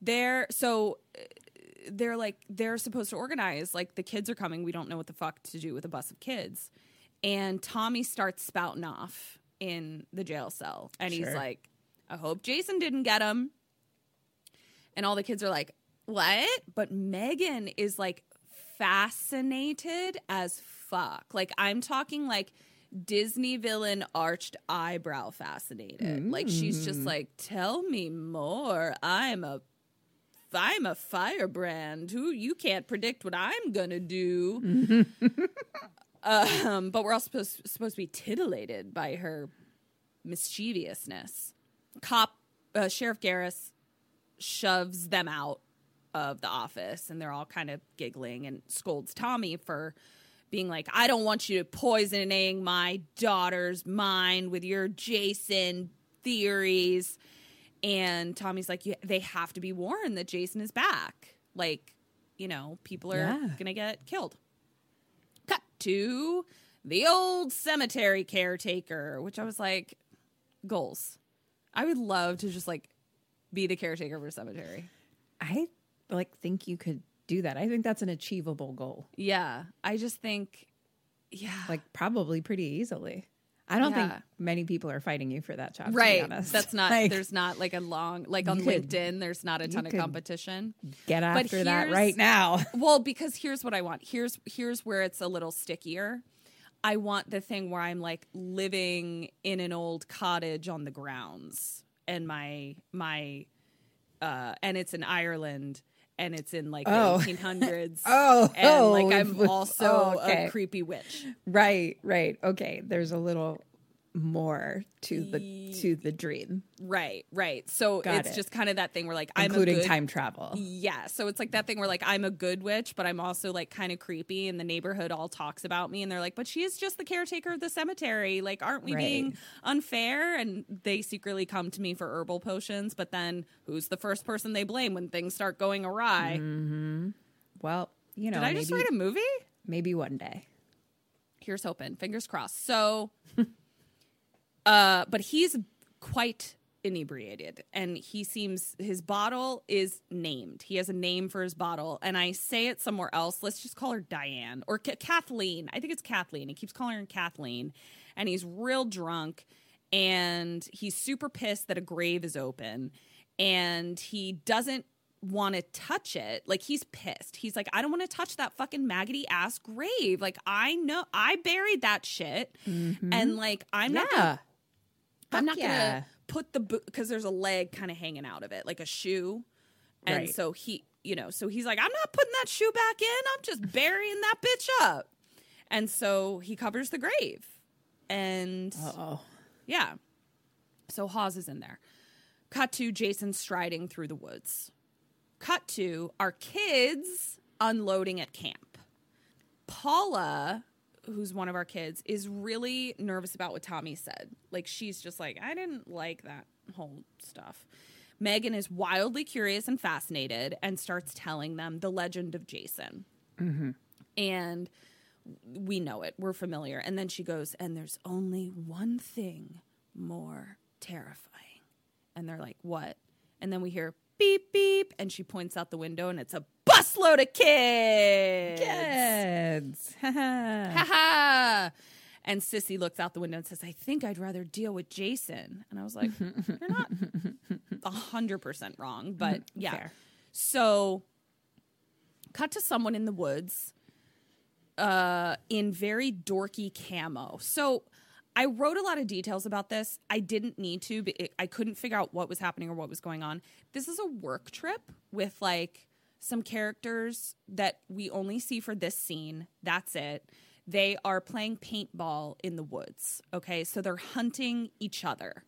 they're so they're like they're supposed to organize like the kids are coming we don't know what the fuck to do with a bus of kids and tommy starts spouting off in the jail cell. And he's like i hope jason didn't get him. And all the kids are like what? But megan is like fascinated as fuck. Like i'm talking like disney villain arched eyebrow fascinated. Like she's just mm. like tell me more. I'm a i'm a firebrand. Who you can't predict what i'm gonna do um but we're all supposed supposed to be titillated by her mischievousness cop uh, sheriff garris shoves them out of the office and they're all kind of giggling and scolds Tommy for being like, I don't want you to poisoning my daughter's mind with your Jason theories. And Tommy's like, yeah, they have to be warned that Jason is back. Like, you know, people are Yeah. going to get killed. To the old cemetery caretaker, which I was like, goals. I would love to just like be the caretaker for a cemetery. I like think you could do that. I think that's an achievable goal. Yeah. I just think, yeah. Like probably pretty easily. I don't think many people are fighting you for that job. right. To be honest. That's not, Like, there's not like a long, like on could- LinkedIn, there's not a ton of competition. get after that right now. Well, because here's what I want. Here's here's where it's a little stickier. I want the thing where I'm like living in an old cottage on the grounds and my my uh and it's in Ireland and it's in like Oh. the 1800s. Oh, and like oh, I'm also oh, okay. a creepy witch. Right, right. Okay. There's a little more to the to the dream, Right, right. So Got it's it. just kind of that thing where like I'm including a good, time travel. Yeah, so it's like that thing where like I'm a good witch, but I'm also like kind of creepy, and the neighborhood all talks about me, and they're like, "But she is just the caretaker of the cemetery. Like, aren't we Right. being unfair?" And they secretly come to me for herbal potions, but then who's the first person they blame when things start going awry? Mm-hmm. Well, you know, Did I just maybe write a movie? maybe one day. here's hoping fingers crossed so uh but he's quite inebriated and he seems his bottle is named he has a name for his bottle and i say it somewhere else let's just call her diane or Ka- kathleen i think it's kathleen he keeps calling her kathleen and he's real drunk and he's super pissed that a grave is open and he doesn't want to touch it. Like he's pissed. He's like, I don't want to touch that fucking maggoty ass grave. Like I know I buried that shit, and like I'm not. Gonna, Yeah. I'm not yeah. gonna put the boot because there's a leg kind of hanging out of it, like a shoe, and Right. so he, you know, so he's like, I'm not putting that shoe back in. I'm just burying that bitch up, and so he covers the grave, and Oh, yeah. So Hawes is in there. Cut to Jason striding through the woods. Cut to our kids unloading at camp. Paula, who's one of our kids, is really nervous about what Tommy said. Like, she's just like, I didn't like that whole stuff. Megan is wildly curious and fascinated and starts telling them the legend of Jason. Mm-hmm. And we know it. We're familiar. And then she goes, and there's only one thing more terrifying. And they're like, what? And then we hear beep, beep. And she points out the window, and it's a busload of kids. kids. Ha ha. And Sissy looks out the window and says, I think I'd rather deal with Jason. And I was like, You're not 100% wrong, but yeah. Fair. So, cut to someone in the woods uh, in very dorky camo. So, I wrote a lot of details about this. I didn't need to, but it, I couldn't figure out what was happening or what was going on. This is a work trip with like some characters that we only see for this scene. That's it. They are playing paintball in the woods. Okay. So they're hunting each other.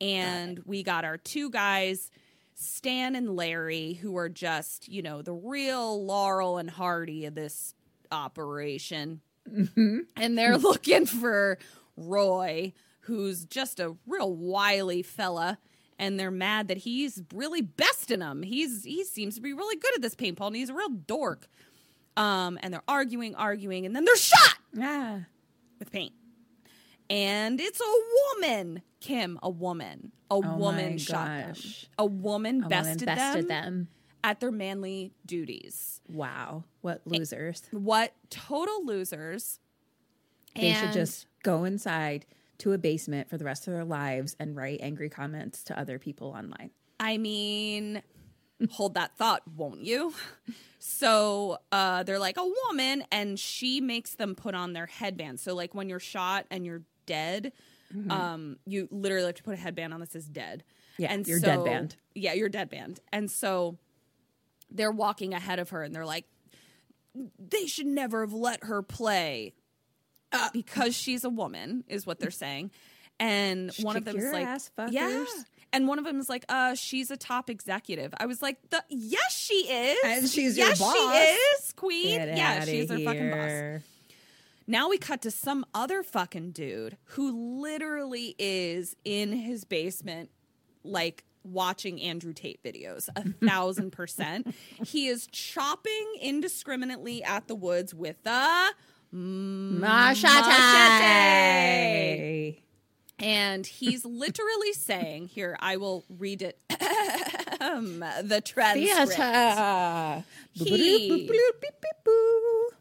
And we got our two guys, Stan and Larry, who are just, you know, the real Laurel and Hardy of this operation. Mm-hmm. And they're looking for Roy, who's just a real wily fella. And they're mad that he's really besting them. He's he seems to be really good at this paintball, and he's a real dork. Um, and they're arguing, arguing, and then they're shot Ah. with paint. And it's a woman, Kim, a woman. A woman my shot them. A woman A woman bested, bested them, them. at their manly duties. Wow. What losers. What total losers. They should just go inside to a basement for the rest of their lives and write angry comments to other people online. I mean, hold that thought, won't you? So uh, they're like a woman, and she makes them put on their headbands. So like when you're shot and you're dead, um, you literally have to put a headband on that says dead. Yeah, and your so, dead band. Yeah, your dead band. And so they're walking ahead of her, and they're like, they should never have let her play Uh, because she's a woman, is what they're saying. And one of kick them is like, ass, yeah. And one of them is like, uh, she's a top executive. I was like, the yes, she is. And she's your yes, boss. she is, queen. Get yeah, she's her fucking boss. Now we cut to some other fucking dude who literally is in his basement, like watching Andrew Tate videos, a thousand percent. he is chopping indiscriminately at the woods with a Mm, Machete. and he's literally saying, "Here, I will read it." the transcript. Theater. He-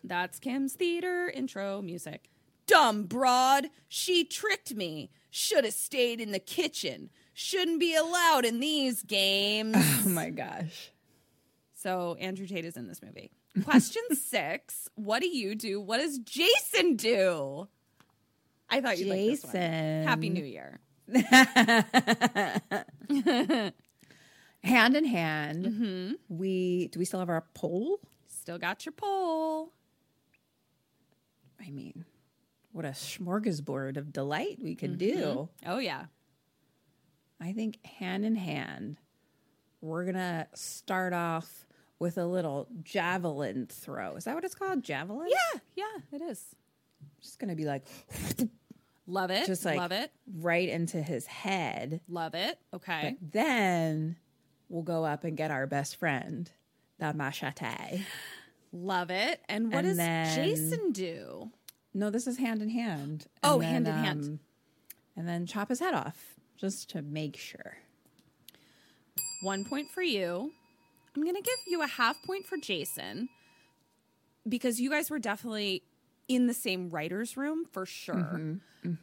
That's Kim's theater intro music. Dumb broad. She tricked me. Should have stayed in the kitchen. Shouldn't be allowed in these games. Oh my gosh. so Andrew Tate is in this movie. Question six. What do you do? What does Jason do? I thought you'd like this one. Happy New Year. Hand in hand, Mm-hmm. we do we still have our poll? Still got your poll. I mean, what a smorgasbord of delight we could do. Oh yeah. I think hand in hand, we're gonna start off with a little javelin throw. Is that what it's called? Javelin? Yeah, yeah, it is. Just gonna be like Love it. just like love it. right into his head. Love it. Okay. Then we'll go up and get our best friend, the machete. Love it. And what And does then- Jason do? No, this is hand in hand. Oh, And hand in hand. um, And then chop his head off just to make sure. One point for you. I'm going to give you a half point for Jason because you guys were definitely in the same writer's room for sure.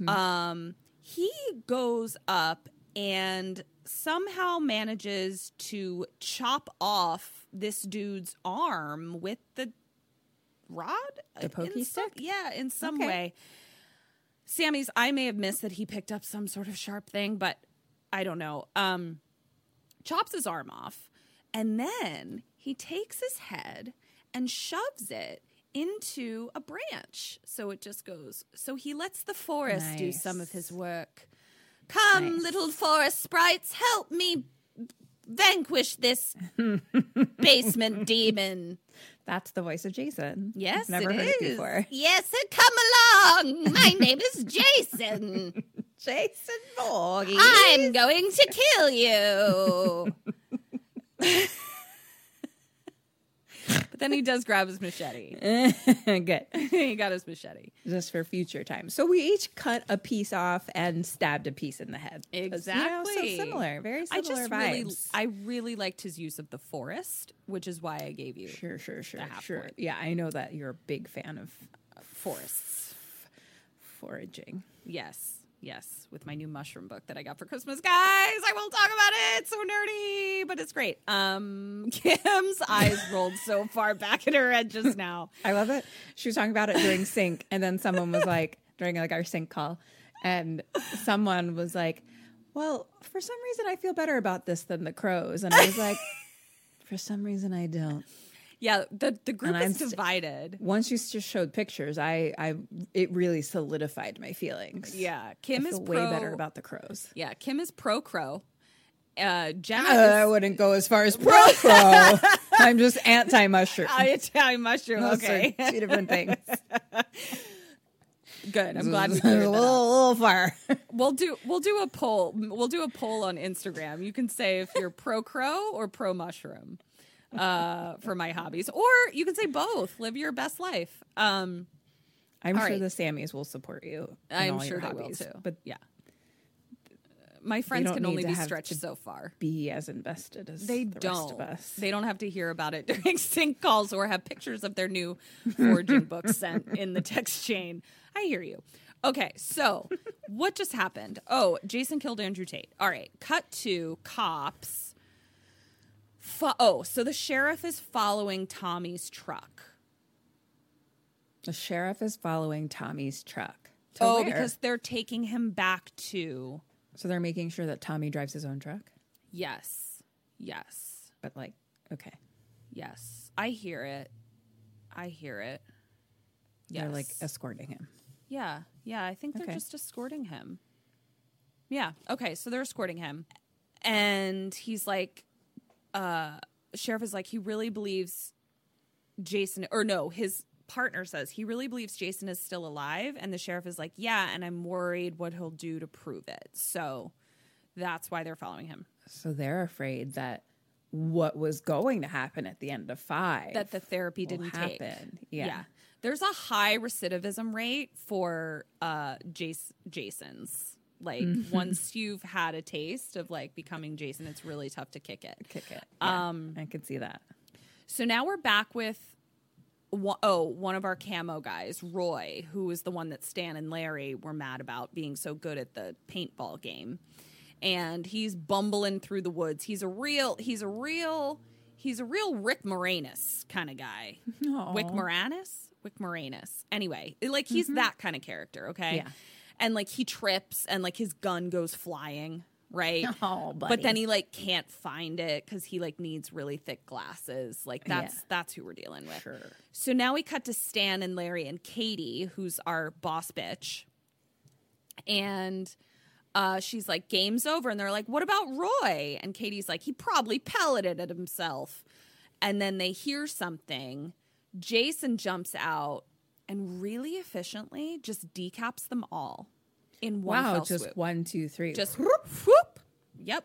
Um, he goes up and somehow manages to chop off this dude's arm with the rod, The pokey In some- stick? yeah, in some Okay. way. Sammies, I may have missed that he picked up some sort of sharp thing, but I don't know. Um, chops his arm off, and then he takes his head and shoves it into a branch. So it just goes. So he lets the forest do some of his work. Come, Nice. little forest sprites, help me vanquish this basement demon. That's the voice of Jason. Yes, I've never heard is. it before. Yes, come along. My name is Jason. Jason Voorhees. I'm going to kill you. but then he does grab his machete. Good. he got his machete. Just for future time. So we each cut a piece off and stabbed a piece in the head. 'Cause, you know, Exactly. so similar. Very similar I just vibes. really, I really liked his use of the forest, which is why I gave you Sure, sure, sure, sure. point. Yeah, I know that you're a big fan of forests. foraging. Yes, yes, with my new mushroom book that I got for Christmas, guys. I will talk about it. It's so nerdy, but it's great. Um, Kim's eyes rolled so far back in her head just now. I love it. She was talking about it during sync, and then someone was like during like our sync call, and someone was like, "Well, for some reason, I feel better about this than the crows," and I was like, "For some reason, I don't." Yeah, the the group And is st- divided. Once you just showed pictures, I, I, it really solidified my feelings. Yeah, I Kim is feel way pro- better about the crows. Yeah, Kim is pro crow. Uh, Jenna I is wouldn't go as far as pro crow. I'm just anti mushroom. Italian mushroom. Okay, two different things. good. I'm glad we a cleared that little, little far. We'll do we'll do a poll. We'll do a poll on Instagram. You can say if you're pro crow or pro mushroom uh, for my hobbies, or you can say both. Live your best life. Um, I'm sure right. the Sammies will support you. I'm sure they will too. But yeah, my friends can only be stretched so far. be as invested as They the don't. rest of us. They don't have to hear about it during sync calls or have pictures of their new foraging books sent in the text chain. I hear you. Okay, so what just happened? Oh, Jason killed Andrew Tate. All right, cut to cops. Fo- oh, so the sheriff is following Tommy's truck. The sheriff is following Tommy's truck. To oh, where? because they're taking him back to. so they're making sure that Tommy drives his own truck. Yes, yes, But like, okay, yes. I hear it. I hear it. Yes. they're like escorting him. Yeah, yeah. I think they're Okay. just escorting him. Yeah. Okay. So they're escorting him, and he's like, uh, sheriff is like, he really believes Jason, or no, his partner says he really believes Jason is still alive, and the sheriff is like, yeah, and I'm worried what he'll do to prove it. So that's why they're following him. So they're afraid that what was going to happen at the end of five That the therapy didn't happen. Yeah. There's a high recidivism rate for uh Jace Jason's. Like Mm-hmm. once you've had a taste of like becoming Jason, it's really tough to kick it. kick it. Yeah, Um, I could see that. So now we're back with one, oh, one of our camo guys, Roy, who is the one that Stan and Larry were mad about being so good at the paintball game. And he's bumbling through the woods. He's a real he's a real he's a real Rick Moranis kind of guy. Wick Moranis? Wick Moranis. Anyway, like he's that kind of character, okay? Yeah. And like he trips and like his gun goes flying right? Oh, but then he like can't find it because he like needs really thick glasses. Like that's Yeah. that's who we're dealing with. Sure. So now we cut to Stan and Larry and Katie, who's our boss bitch, and uh, she's like, "Game's over," and they're like, "What about Roy?" And Katie's like, "He probably pelleted at himself." And then they hear something. Jason jumps out and really efficiently just decaps them all in one Wow, just swoop. one, two, three. Just whoop, whoop. Yep.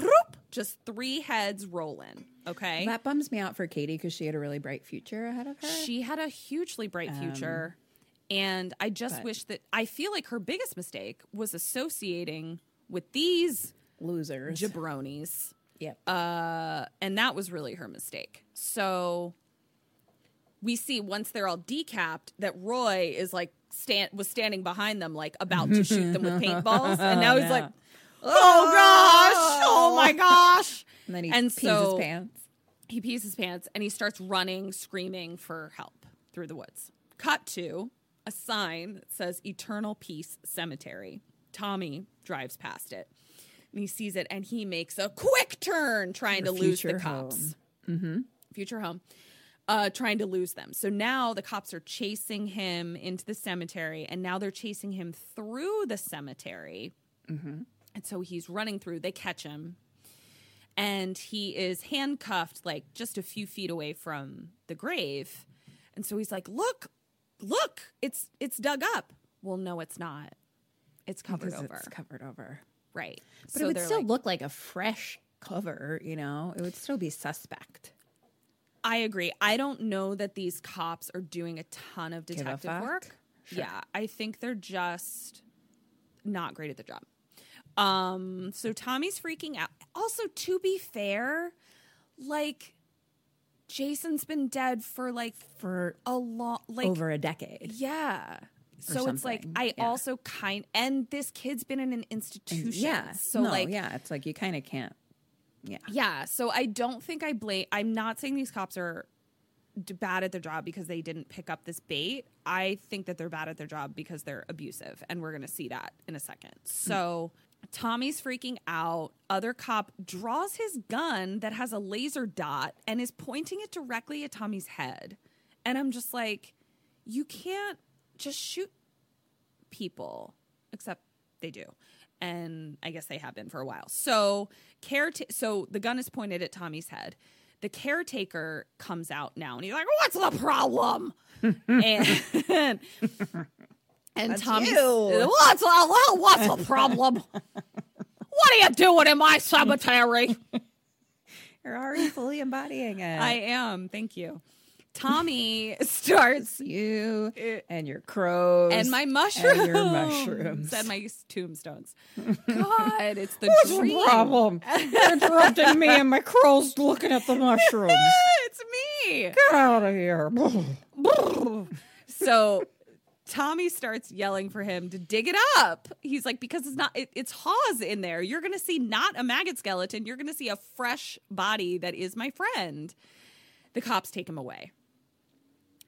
Whoop. Just three heads rolling. Okay. that bums me out for Katie because she had a really bright future ahead of her. She had a hugely bright future. and I just but- wish that I feel like her biggest mistake was associating with these Losers. jabronis. yep. Uh, and that was really her mistake. So we see once they're all decapped that Roy is like stand was standing behind them like about to shoot them with paintballs. And now he's like oh gosh! Oh my gosh! And then he and pees so- his pants. he pees his pants and he starts running screaming for help through the woods. Cut to a sign that says eternal peace cemetery. Tommy drives past it. And he sees it and he makes a quick turn trying to lose the cops. Mm-hmm. future home uh, trying to lose them. So now the cops are chasing him into the cemetery and now they're chasing him through the cemetery. And so he's running through they catch him and he is handcuffed like just a few feet away from the grave. And so he's like look look it's it's dug up. Well no it's not. It's covered Because over. it's covered over. right. But So it would still like- look like a fresh cover, you know? It would still be suspect. I agree i don't know that these cops are doing a ton of detective work yeah i think they're just not great at the job um so tommy's freaking out also to be fair like jason's been dead for like For a long like over a decade. Yeah. So it's like I yeah. also kind and this kid's been in an institution. Yeah. So no, like yeah, it's like you kind of can't. Yeah. yeah. So I don't think I blame. I'm not saying these cops are bad at their job because they didn't pick up this bait. I think that they're bad at their job because they're abusive, and we're gonna see that in a second. So. Tommy's freaking out. Other cop draws his gun that has a laser dot and is pointing it directly at Tommy's head. And I'm just like, you can't just shoot people, except they do. And I guess they have been for a while. So, careta- so the gun is pointed at Tommy's head. The caretaker comes out now and he's like, What's the problem? and and Tommy's you. What's the, what's the problem? what are you doing in my cemetery? You're already fully embodying it. I am. Thank you. Tommy starts you and your crows and my mushrooms and your mushrooms. and my tombstones. God, it's the What's dream. the problem? You're interrupting me and my crows looking at the mushrooms. it's me. Get out of here. So Tommy starts yelling for him to dig it up. He's like, because it's not, it, it's Hawes in there. You're going to see not a maggot skeleton. You're going to see a fresh body that is my friend. The cops take him away.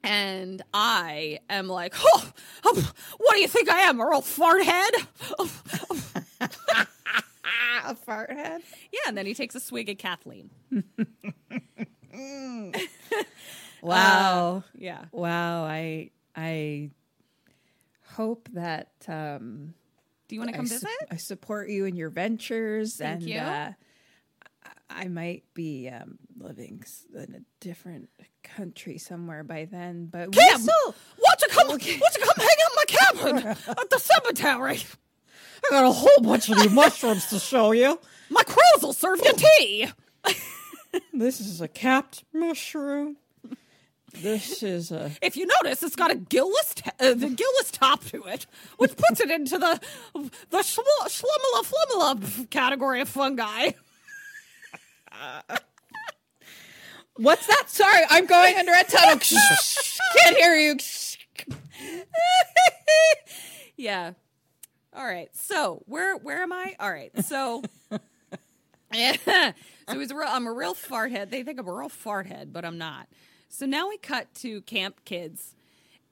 And I am like, oh, oh, what do you think I am, a real fart head? a fart head? Yeah, and then he takes a swig at Kathleen. Wow. Yeah. wow. I I hope that um Do you want to I, come su- visit? I support you in your ventures Thank and you. uh I might be um, living in a different country somewhere by then, but still- what's to come? To come hang out my cabin at the cemetery? I got a whole bunch of new mushrooms to show you. My crows will serve you tea. This is a capped mushroom. This is a If you notice, it's got a gillless, t- uh, the gillless top to it, which puts it into the the schlumula flumula category of fungi. What's that? Sorry, I'm going under a tunnel. Can't hear you. yeah. All right. So where where am I? All right. So. Yeah. So he's a real, I'm a real fart head. They think I'm a real fart head, but I'm not. So now we cut to camp kids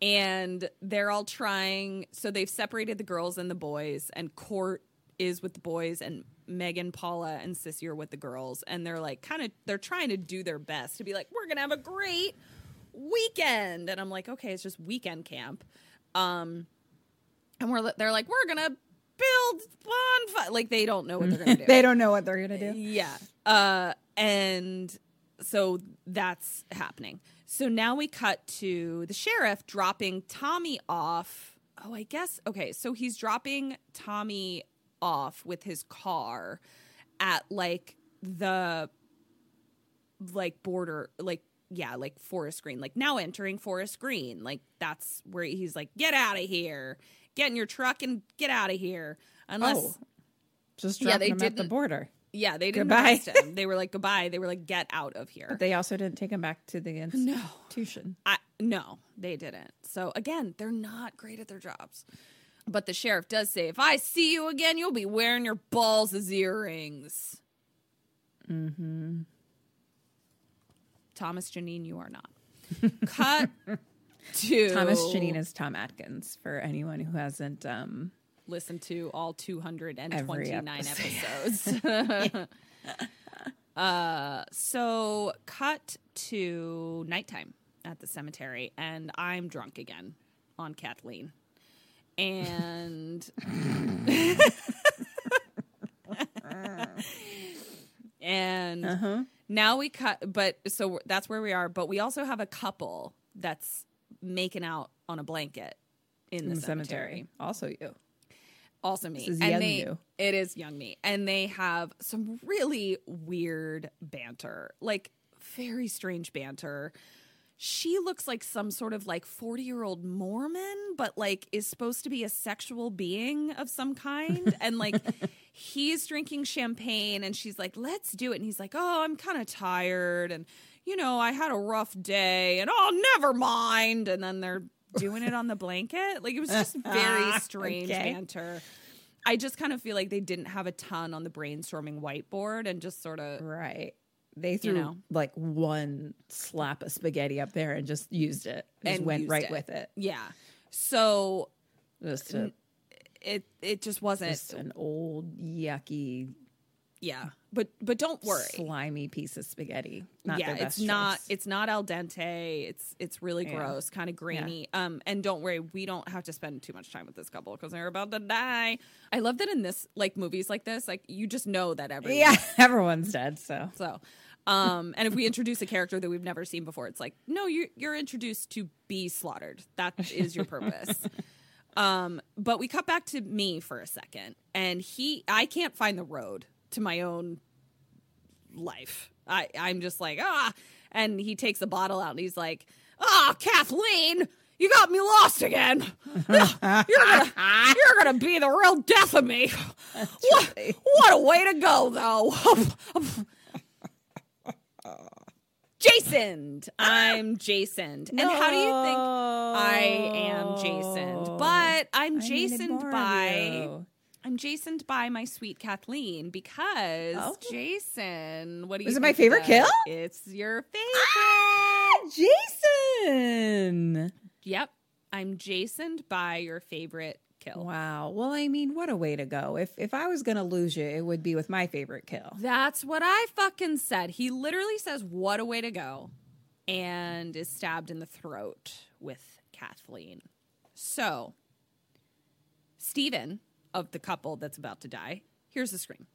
and they're all trying. So they've separated the girls and the boys, and Cort is with the boys and Megan, Paula, and Sissy are with the girls, and they're like kind of they're trying to do their best to be like, we're gonna have a great weekend, and I'm like, okay, it's just weekend camp, um, and we're they're like, we're gonna build bonfire, like they don't know what they're gonna do. They don't know what they're gonna do. Yeah. Uh, and so that's happening. So now we cut to the sheriff dropping Tommy off. Oh, I guess. Okay. So he's dropping Tommy off with his car at like the like border, like, yeah, like Forest Green, like now entering Forest Green. Like that's where he's like, get out of here, get in your truck and get out of here. Unless, Oh. Just Yeah, they him at the border. yeah, they didn't Goodbye. arrest him. They were like goodbye. They were like get out of here. But they also didn't take him back to the institution. I no, they didn't. So again, they're not great at their jobs. But the sheriff does say, if I see you again, you'll be wearing your balls as earrings. Mm-hmm. Thomas Janine, you are not. Cut to Thomas Janine is Tom Atkins for anyone who hasn't um listen to all 229 episode. episodes. uh, so, cut to nighttime at the cemetery, and I'm drunk again on Kathleen. And. and uh-huh. now we cut, but so that's where we are. But we also have a couple that's making out on a blanket in the, in the cemetery cemetery. Also you. also me. And young they, you. It is young me. And they have some really weird banter, like very strange banter. She looks like some sort of like 40 year old Mormon, but like is supposed to be a sexual being of some kind. and like he's drinking champagne and she's like, let's do it. And he's like, oh, I'm kind of tired. And, you know, I had a rough day and oh, never mind. And then they're doing it on the blanket. Like it was just very strange Okay. banter. I just kind of feel like they didn't have a ton on the brainstorming whiteboard and just sort of Right. They threw know. like one slap of spaghetti up there and just used it. Just and went right it. with it. Yeah. So Just, a, it it just wasn't just an old yucky yeah. But but don't worry. slimy piece of spaghetti. Not yeah, it's not choice. it's not al dente. It's it's really Yeah. gross, kind of grainy. Um and don't worry, we don't have to spend too much time with this couple because they're about to die. I love that in this like movies like this, like you just know that everyone Yeah, everyone's dead. So So, um, and if we introduce a character that we've never seen before, it's like, no, you're you're introduced to be slaughtered. That is your purpose. um, but we cut back to me for a second, and he, I can't find the road to my own life. I, I'm just like, ah, and he takes a bottle out and he's like, ah, Kathleen. You got me lost again. You're gonna, you're gonna be the real death of me. What, what a way to go, though. Jason. I'm Jason. And how do you think I am Jason? But I'm I Jasoned by. I'm Jasoned by my sweet Kathleen because Oh. Jason. What do you? Is it my favorite of kill? It's your ah, favorite. Jason. Yep, I'm Jasoned by your favorite kill. Wow. Well, I mean, what a way to go. If if I was gonna lose you, it would be with my favorite kill. That's what I fucking said. He literally says, "What a way to go," and is stabbed in the throat with Kathleen. So, Stephen of the couple that's about to die hears the scream,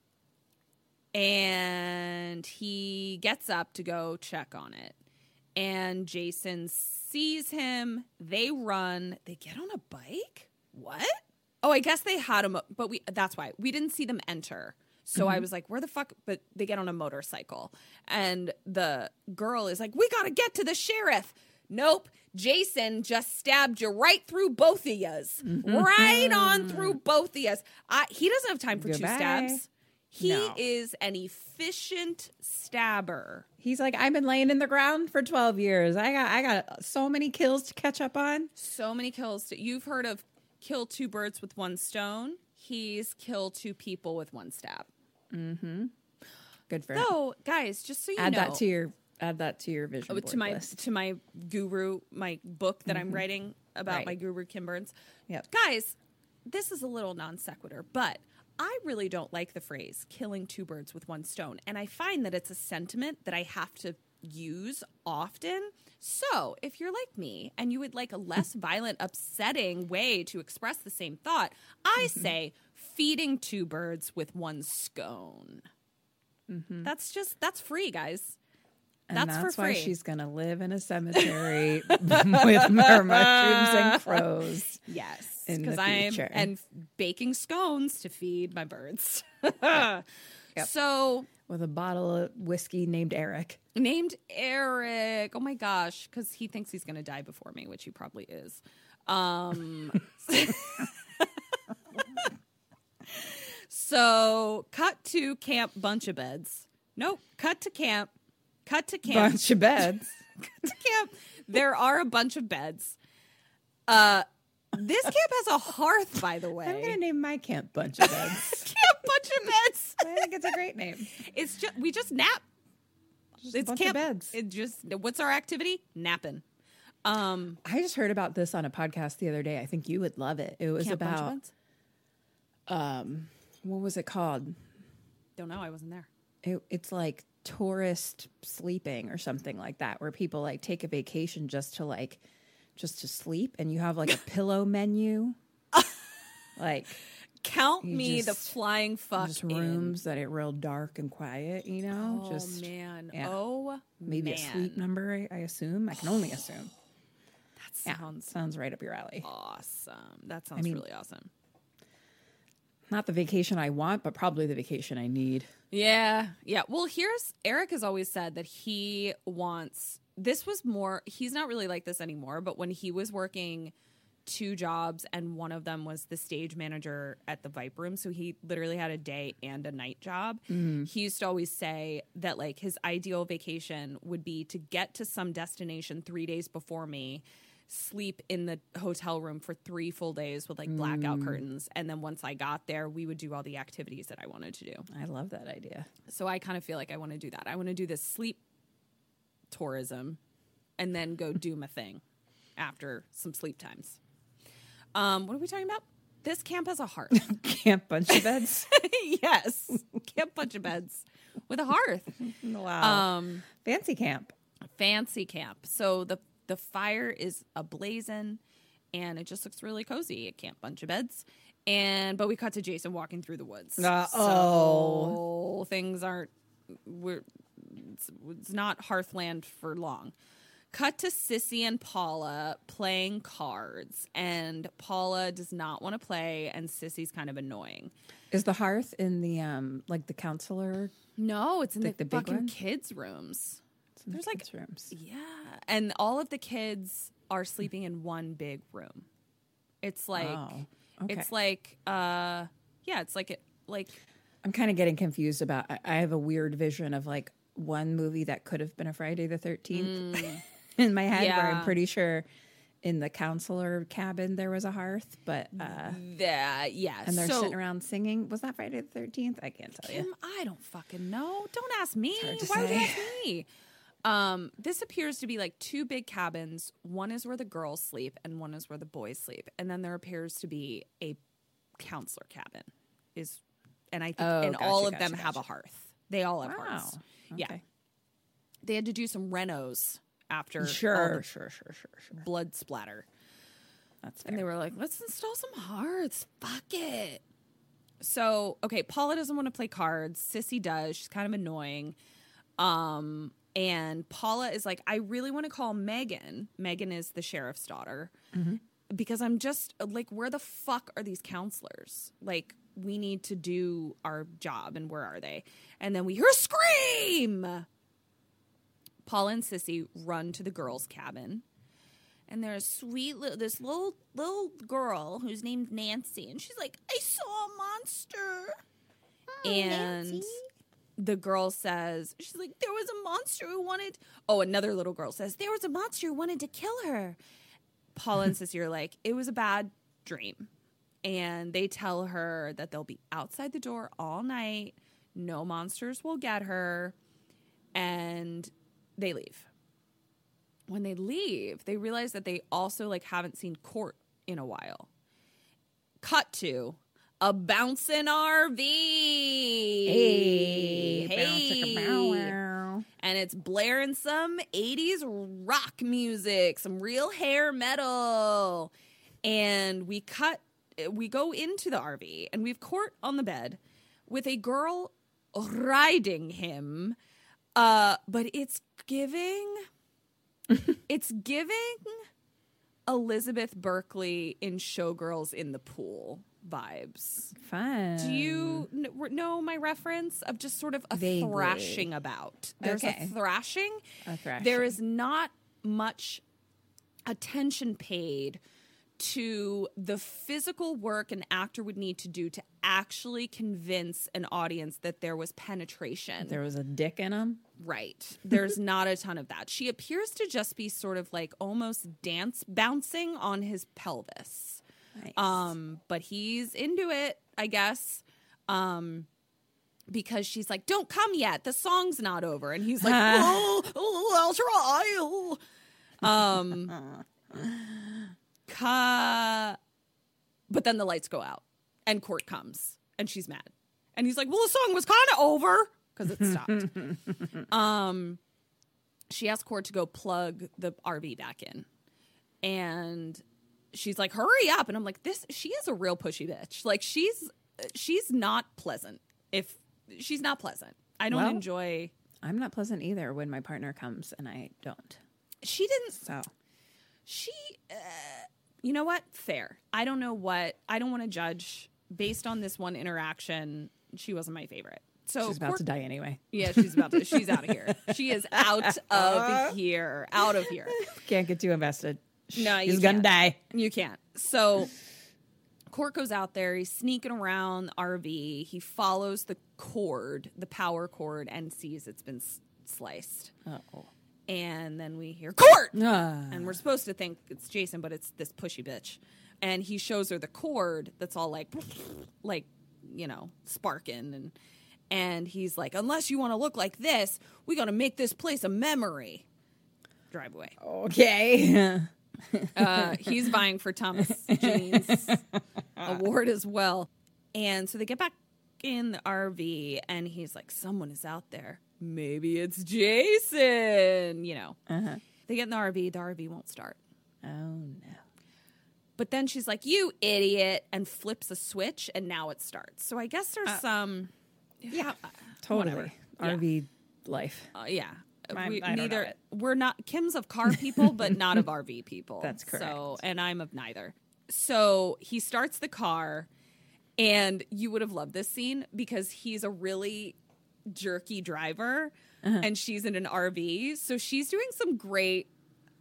and he gets up to go check on it. And Jason sees him. They run. They get on a bike. What? Oh, I guess they had him, but we that's why we didn't see them enter. So I mm-hmm. was like, where the fuck? But they get on a motorcycle. And the girl is like, we got to get to the sheriff. Nope. Jason just stabbed you right through both of yous. Mm-hmm. Right on through both of yous. I, he doesn't have time for two stabs. He No. is an efficient stabber. He's like, I've been laying in the ground for twelve years. I got I got so many kills to catch up on. So many kills. To, you've heard of kill two birds with one stone. He's kill two people with one stab. Mm-hmm. Good for him. So, guys, just so you add know, that to your add that to your vision Oh, board to my list. to my guru, my book that I'm writing about Right. my guru Kim Burns. Yep. Guys, this is a little non sequitur, but I really don't like the phrase killing two birds with one stone. And I find that it's a sentiment that I have to use often. So if you're like me and you would like a less violent, upsetting way to express the same thought, I Mm-hmm. say feeding two birds with one scone. That's just, that's free, guys. And That's that's, for why free. she's gonna live in a cemetery with more mushrooms and crows. Yes, in the because I'm and baking scones to feed my birds. So With a bottle of whiskey named Eric. named Eric. Oh my gosh, because he thinks he's going to die before me, which he probably is. Um, so cut to camp bunch of beds. Nope. Cut to camp. Cut to camp. Bunch of beds. Cut to camp. There are a bunch of beds. Uh, this camp has a hearth, by the way. I'm gonna name my camp Bunch of Beds. camp bunch of beds. I think it's a great name. It's just we just nap. Just it's bunch camp. of beds. It just what's our activity? Napping. Um, I just heard about this on a podcast the other day. I think you would love it. It was camp bunch of about beds? what was it called? Don't know. I wasn't there. It, it's like tourist sleeping or something like that, where people like take a vacation just to like just to sleep, and you have like a pillow menu, like Count me the flying fuck just in. rooms that are real dark and quiet. You know, Oh just man. yeah. Oh maybe man. a sleep number. I, I assume. I can only assume. That Yeah, sounds sounds right up your alley. awesome. That sounds mean- really awesome. Not the vacation I want, but probably the vacation I need. Yeah. Yeah. Well, here's Eric has always said that he wants this was more he's not really like this anymore, but when he was working two jobs and one of them was the stage manager at the Viper Room, so he literally had a day and a night job. Mm-hmm. He used to always say that like his ideal vacation would be to get to some destination 3 days before me. Sleep in the hotel room for three full days with like blackout mm. curtains. And then once I got there, we would do all the activities that I wanted to do. I love that idea. So I kind of feel like I want to do that. I want to do this sleep tourism and then go do my thing after some sleep times. Um, what are we talking about? This camp has a hearth. Camp bunch of beds. yes. Camp bunch of beds with a hearth. wow. Um, Fancy camp. fancy camp. So the the fire is ablazing and it just looks really cozy at camp bunch of beds. And but we cut to Jason walking through the woods. Uh, so things aren't we're it's, it's not hearthland for long. Cut to Sissy and Paula playing cards, and Paula does not want to play, and Sissy's kind of annoying. Is the hearth in the um like the counselor? No, it's in the, the big fucking one? kids' rooms. It's in the There's, like, rooms. Yeah. And all of the kids are sleeping in one big room. It's like Oh, okay. it's like uh yeah, it's like it like I'm kind of getting confused about. I, I have a weird vision of like one movie that could have been a Friday the Thirteenth in my head, where I'm pretty sure in the counselor cabin there was a hearth, but uh, that yeah. and they're so, sitting around singing. Was that Friday the Thirteenth? I can't tell you. I don't fucking know. Don't ask me. Why would you ask me? Um, this appears to be like two big cabins. One is where the girls sleep, and one is where the boys sleep. And then there appears to be a counselor cabin. Is and I think Oh, and gotcha, all of gotcha, them have a hearth. They all have Wow. hearths. Yeah, they had to do some renos after Sure, sure, sure, sure, sure. blood splatter. That's And they were like, let's install some hearts. Fuck it. So, okay, Paula doesn't want to play cards. Sissy does. She's kind of annoying. Um, and Paula is like, I really want to call Megan. Megan is the sheriff's daughter. Because I'm just like, where the fuck are these counselors? Like, we need to do our job, and where are they? And then we hear a scream. Paul and Sissy run to the girls' cabin and there's sweet little this little little girl who's named Nancy, and she's like, "I saw a monster," and the girl says, "She's like, there was a monster who wanted." Oh, another little girl says, "There was a monster who wanted to kill her." Paul and Sissy are like, "It was a bad dream," and they tell her that they'll be outside the door all night. No monsters will get her, and they leave when they leave, they realize that they also like haven't seen Cort in a while. Cut to a bouncing RV. Hey, Hey. and it's blaring some 80s rock music, some real hair metal. And we cut, we go into the RV and we've Cort on the bed with a girl riding him. Uh, but it's giving, it's giving Elizabeth Berkley in Showgirls in the Pool vibes. Fun. Do you kn- know my reference of just sort of a Vaguely. thrashing about? There's Okay. a thrashing. A thrashing. There is not much attention paid to the physical work an actor would need to do to actually convince an audience that there was penetration. There was a dick in him. Right. There's not a ton of that. She appears to just be sort of like almost dance bouncing on his pelvis. Nice. Um, but he's into it, I guess. Um, because she's like, "Don't come yet. The song's not over." And he's like, "Oh, oh I'll try." Um, ca- but then the lights go out, and Cort comes, and she's mad, and he's like, "Well, the song was kind of over because it stopped." um, she asks Cort to go plug the RV back in, and she's like, "Hurry up!" And I'm like, "This she is a real pushy bitch. Like she's she's not pleasant. If she's not pleasant, I don't Well- enjoy." I'm not pleasant either when my partner comes and I don't. She didn't. So She, uh, you know what? Fair. I don't know what. I don't want to judge based on this one interaction. She wasn't my favorite. So she's about to die anyway. Yeah, she's about to. She's out of here. She is out of here. Out of here. Can't get too invested. No, you he's gonna die. You can't. So Cort goes out there. He's sneaking around the RV. He follows the cord, the power cord, and sees it's been s- sliced. Oh. And then we hear Cort, Ah. and we're supposed to think it's Jason, but it's this pushy bitch. And he shows her the cord that's all like, like you know, sparking and. And he's like, unless you want to look like this, we got to make this place a memory. Drive away. Okay. Uh, he's vying for Thomas Jane's award as well. And so they get back in the RV, and he's like, "Someone is out there. Maybe it's Jason." You know. They get in the RV. The RV won't start. oh no. But then she's like, "You idiot!" and flips a switch, and now it starts. So I guess there's some. Yeah. Totally. Whatever. Yeah. RV life. Uh, yeah. I'm- We, I neither it. we're not Kim's of car people, but not of RV people. That's correct. So, correct. and I'm of neither. So he starts the car, and you would have loved this scene because he's a really jerky driver, Uh-huh. and she's in an RV. So she's doing some great.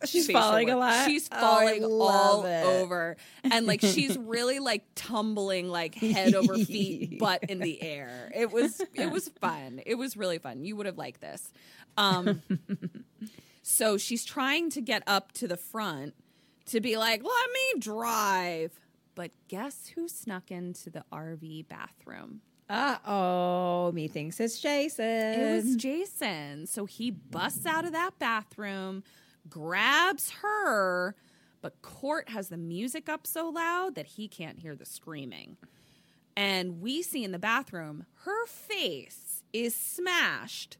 She's falling a lot? She's Oh, falling all it. over, and like she's really like tumbling like head over feet, butt in the air. It was it was fun. It was really fun. You would have liked this. Um, so she's trying to get up to the front to be like, "Let me drive." But guess who snuck into the RV bathroom? Uh oh, me thinks it's Jason. It was Jason. So he busts out of that bathroom, grabs her, but Cort has the music up so loud that he can't hear the screaming. And we see in the bathroom, her face is smashed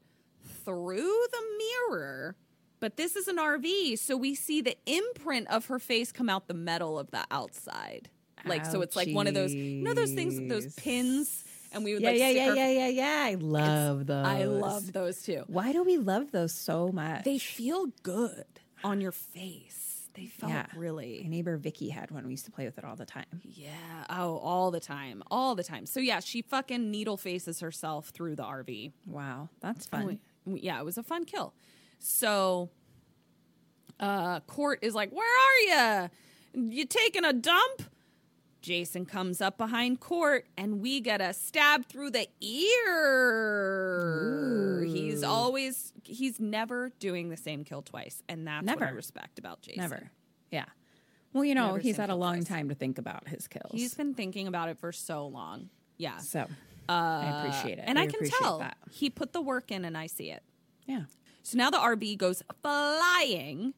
through the mirror. But this is an RV, so we see the imprint of her face come out the metal of the outside. Like so it's like one of those you know those things those pins and we would yeah, like yeah, yeah, yeah, yeah, yeah. I love those. I love those too. Why do we love those so much? They feel good on your face. They felt yeah. My really. neighbor Vicky had one. We used to play with it all the time. Yeah. Oh, all the time. All the time. So yeah, she fucking needle faces herself through the RV. Wow, that's fun. We- we- yeah, it was a fun kill. So uh Cort is like, "Where are you? You taking a dump?" Jason comes up behind Cort and we get a stab through the ear. He's always he's never doing the same kill twice, and that's what I Never. respect about Jason. Never. Yeah. Well, you know, Never he's had a long Twice. time to think about his kills. He's been thinking about it for so long. Yeah. so I uh, appreciate it. And We I can tell that. he put the work in and I see it. Yeah. So now the RV goes flying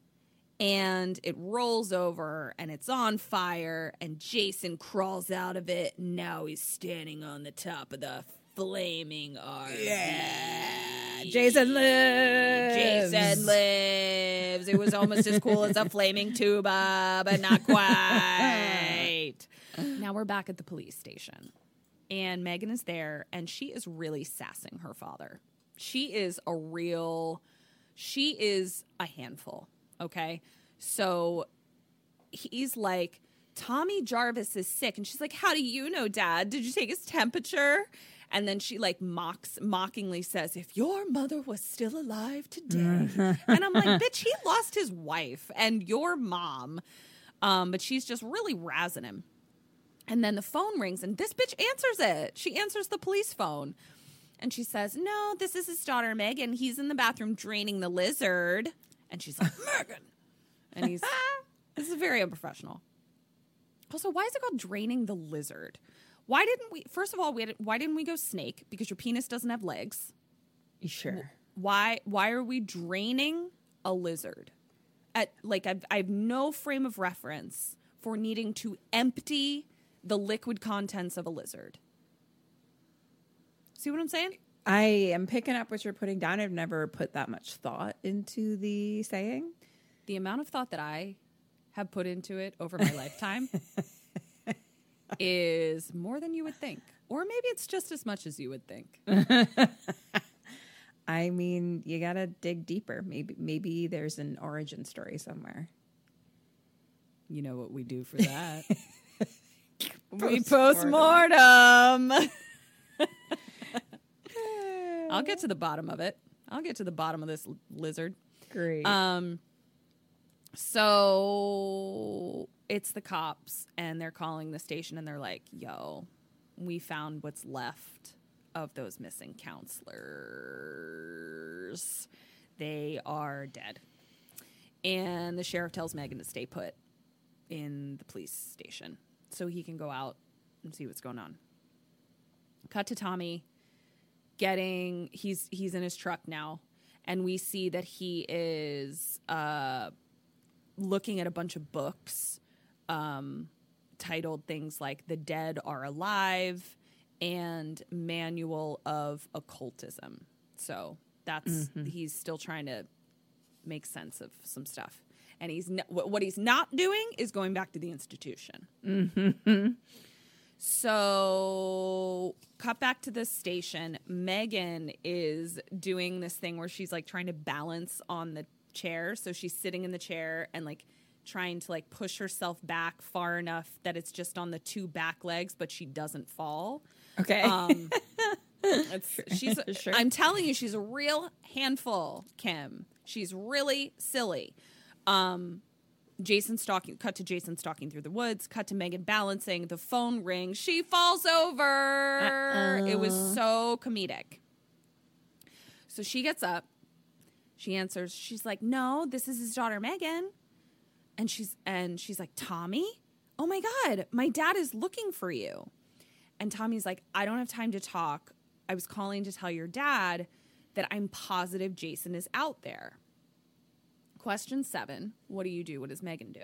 and it rolls over and it's on fire and Jason crawls out of it. Now he's standing on the top of the flaming RV. Yeah. Jason lives. Jason lives. It was almost as cool as a flaming tuba, but not quite. now we're back at the police station. And Megan is there and she is really sassing her father. She is a real she is a handful, okay? So he's like Tommy Jarvis is sick and she's like, "How do you know, dad? Did you take his temperature?" And then she like mocks mockingly says, "If your mother was still alive today." and I'm like, "Bitch, he lost his wife and your mom." Um, but she's just really razzing him. And then the phone rings and this bitch answers it. She answers the police phone. And she says, No, this is his daughter, Megan. He's in the bathroom draining the lizard. And she's like, Megan. And he's, this is very unprofessional. Also, why is it called draining the lizard? Why didn't we, first of all, we had, why didn't we go snake? Because your penis doesn't have legs. You sure? Why, why are we draining a lizard? At, like, I've, I have no frame of reference for needing to empty the liquid contents of a lizard. See what I'm saying? I am picking up what you're putting down. I've never put that much thought into the saying. The amount of thought that I have put into it over my lifetime is more than you would think. Or maybe it's just as much as you would think. I mean, you gotta dig deeper. Maybe maybe there's an origin story somewhere. You know what we do for that? we postmortem. I'll get to the bottom of it. I'll get to the bottom of this lizard. Great. Um, so it's the cops, and they're calling the station, and they're like, "Yo, we found what's left of those missing counselors. They are dead." And the sheriff tells Megan to stay put in the police station so he can go out and see what's going on. Cut to Tommy getting he's he's in his truck now and we see that he is uh looking at a bunch of books um titled things like The Dead Are Alive and Manual of Occultism. So that's he's still trying to make sense of some stuff. And he's n- wh- what he's not doing is going back to the institution. So, cut back to the station. Megan is doing this thing where she's like trying to balance on the chair. So she's sitting in the chair and like trying to like push herself back far enough that it's just on the two back legs, but she doesn't fall. okay. Um, it's, she's. Sure. I'm telling you, she's a real handful, Kim. She's really silly. Um, Jason stalking. Cut to Jason stalking through the woods. Cut to Megan balancing. The phone rings. She falls over. It was so comedic. So she gets up. She answers. She's like, "No, this is his daughter Megan." And she's and she's like, "Tommy, oh my god, my dad is looking for you." And Tommy's like, I don't have time to talk. I was calling to tell your dad that I'm positive Jason is out there. Question seven What do you do? What does Megan do?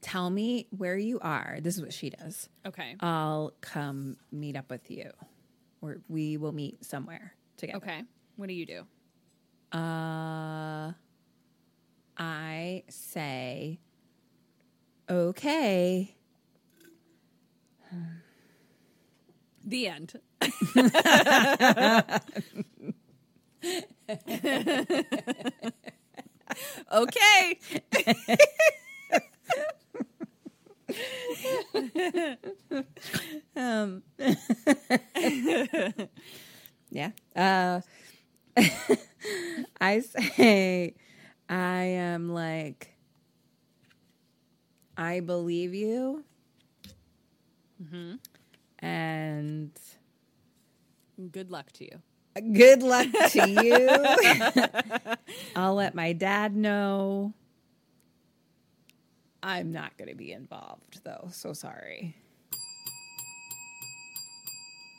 Tell me where you are. This is what she does. Okay. I'll come meet up with you, or we will meet somewhere together. Okay. What do you do? Uh, I say, okay. The end. okay. Um, yeah. Uh, I say, I am like, I believe you. And Good luck to you. Good luck to you. I'll let my dad know. I'm not going to be involved, though. So sorry.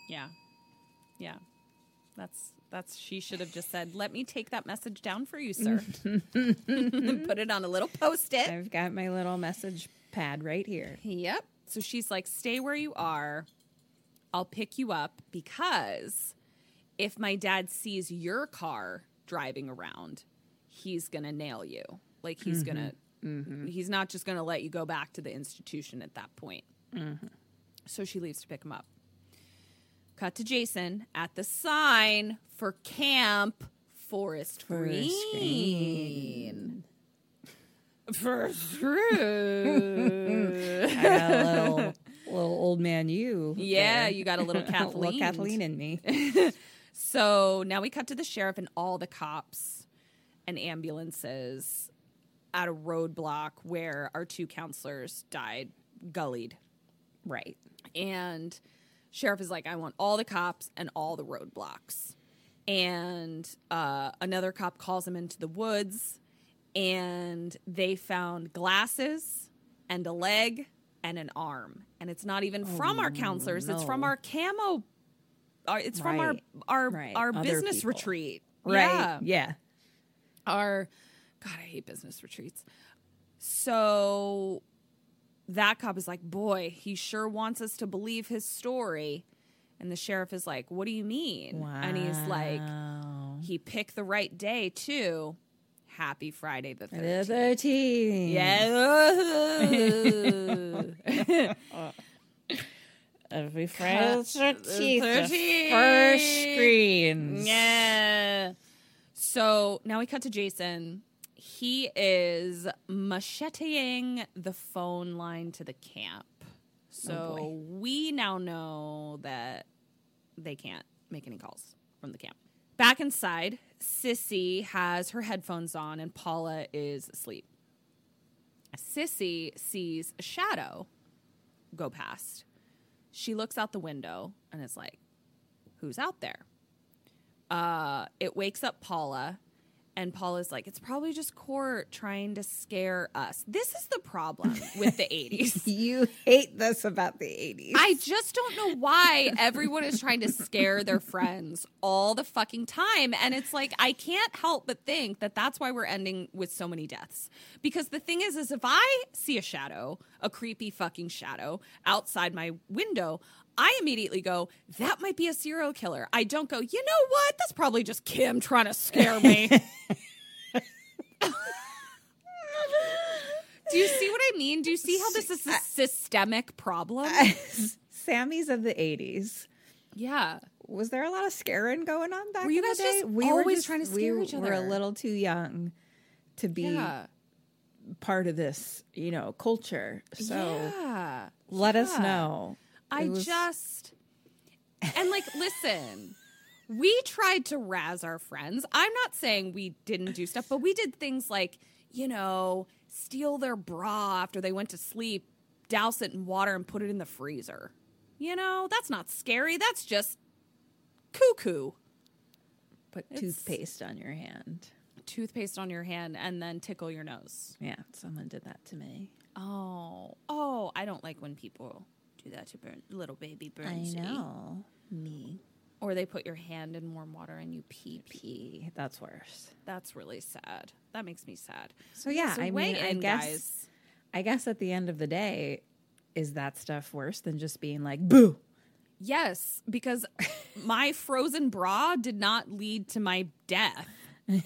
Yeah. Yeah. That's that's she should have just said, "Let me take that message down for you, sir." and Put it on a little post-it. I've got my little message pad right here. Yep. So she's like, "Stay where you are. I'll pick you up because if my dad sees your car driving around, he's going to nail you. Like he's going to mm-hmm. mm-hmm. he's not just going to let you go back to the institution at that point." Mm-hmm. So she leaves to pick him up. Cut to Jason at the sign for Camp Forest Green. Forest Green. Got a little little old man you. Yeah, there. you got a little Kathleen. little Kathleen in me. So now we cut to the sheriff and all the cops and ambulances at a roadblock where our two counselors died, gullied. right. And sheriff is like, I want all the cops and all the roadblocks. And uh, another cop calls him into the woods, and they found glasses and a leg and an arm. And it's not even from our counselors; it's from our camo. Our, it's from our Right. our Right. our Other business people. retreat. Right. Yeah Yeah. our god i hate business retreats so that cop is like boy he sure wants us to believe his story and the sheriff is like what do you mean and he's like he picked the right day too happy friday the The 13th yeah Every Friday the 13th. the First screens. Yeah. So now we cut to Jason. He is macheteing the phone line to the camp. So oh, we now know that they can't make any calls from the camp. Back inside, Sissy has her headphones on and Paula is asleep. Sissy sees a shadow go past. She looks out the window and is like, Who's out there? Uh, it wakes up Paula, and Paul is like, It's probably just Cort trying to scare us. This is the problem with the 80s. You hate this about the 80s. I just don't know why everyone is trying to scare their friends all the fucking time. And it's like, I can't help but think that that's why we're ending with so many deaths. Because the thing is, is if I see a shadow, a creepy fucking shadow outside my window, I immediately go, that might be a serial killer. I don't go, you know what? That's probably just Kim trying to scare me. Do you see what I mean? Do you see how this is a systemic problem? Sammies of the 80s. Yeah. Was there a lot of scaring going on back Were you in the guys day? just always trying to scare we each other. We were a little too young to be Yeah. part of this, you know, culture. So yeah. let us know. I was- just and like listen. We tried to razz our friends. I'm not saying we didn't do stuff, but we did things like, you know, steal their bra after they went to sleep, douse it in water and put it in the freezer. You know, that's not scary. That's just cuckoo. put It's- toothpaste on your hand. Toothpaste on your hand and then tickle your nose. Yeah, someone did that to me. Oh, oh, I don't like when people do that to burn, little baby Bernsey. I know. Me. Or they put your hand in warm water and you pee pee. That's worse. That's really sad. That makes me sad. So yeah, So I mean, I guess guys. I guess at the end of the day, is that stuff worse than just being like boo? Yes, because my frozen bra did not lead to my death.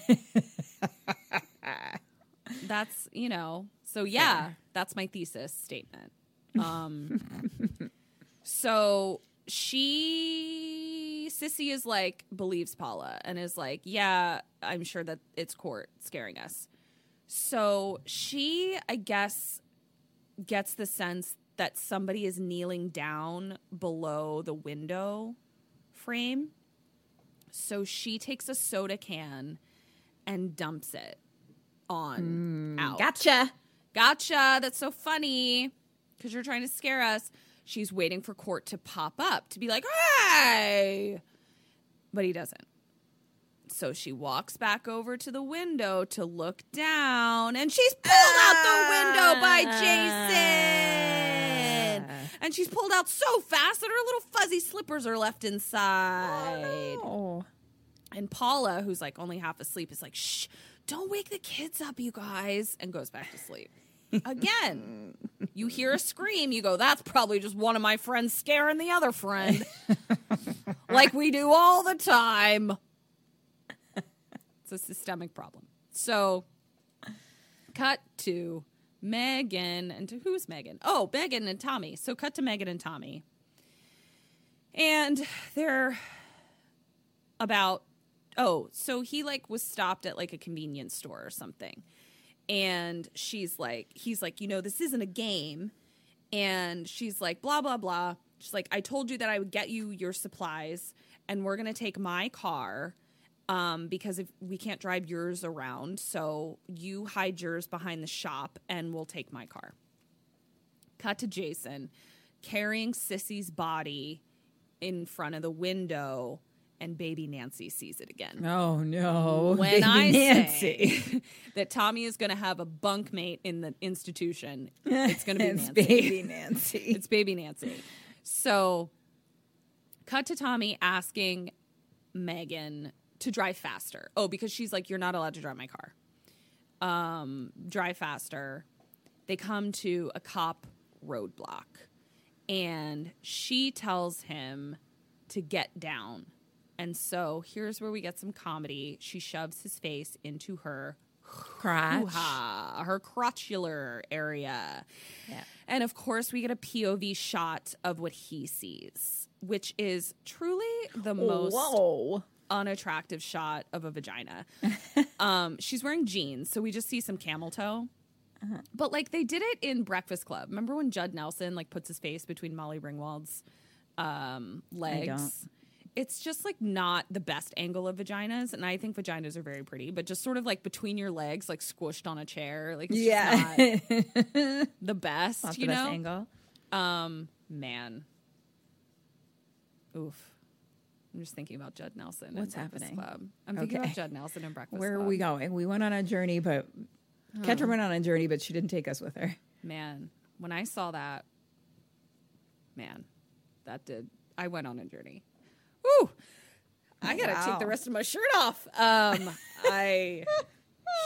that's, you know, so yeah, that's my thesis statement. Um, so she, Sissy is like, believes Paula and is like, yeah, I'm sure that it's Cort scaring us. So she, I guess, gets the sense that somebody is kneeling down below the window frame. So she takes a soda can and dumps it on out. Gotcha. Gotcha. That's so funny because you're trying to scare us. She's waiting for Cort to pop up to be like, hey. But he doesn't. So she walks back over to the window to look down, and she's pulled out the window by Jason. Ah. And she's pulled out so fast that her little fuzzy slippers are left inside. Oh, And Paula, who's like only half asleep, is like, shh, don't wake the kids up, you guys, and goes back to sleep. Again, you hear a scream, you go, that's probably just one of my friends scaring the other friend. like we do all the time. It's a systemic problem. So, cut to Megan and to who's Megan? Oh, Megan and Tommy. So, cut to Megan and Tommy. And they're about oh, so he like was stopped at like a convenience store or something. And she's like, he's like, you know, this isn't a game. And she's like, blah, blah, blah. She's like, I told you that I would get you your supplies and we're going to take my car um, because if we can't drive yours around. So you hide yours behind the shop and we'll take my car. Cut to Jason carrying Sissy's body in front of the window and baby Nancy sees it again. Oh no. When Baby I Nancy. say that Tommy is going to have a bunkmate in the institution, it's going to be it's Nancy. baby Nancy. It's baby Nancy. So, cut to Tommy asking Megan to drive faster. Oh, because she's like, "You're not allowed to drive my car." Um, drive faster. They come to a cop roadblock, and she tells him to get down. And so here's where we get some comedy. She shoves his face into her Crotch. her crotchular area. And of course, we get a POV shot of what he sees, which is truly the most Whoa. unattractive shot of a vagina. um, she's wearing jeans, so we just see some camel toe. But like they did it in Breakfast Club. Remember when Judd Nelson like puts his face between Molly Ringwald's um, legs? It's just like not the best angle of vaginas, and I think vaginas are very pretty, but just sort of like between your legs, like squished on a chair, like it's Yeah. the best. Not you the best know, angle. um, man. Oof. I'm just thinking about Judd Nelson. What's happening? Club. I'm thinking Okay. about Judd Nelson and Breakfast Where are we going? We went on a journey, but Kendra went on a journey, but she didn't take us with her. Man, when I saw that, man, that did. I went on a journey. Woo! I gotta take the rest of my shirt off. Um, I.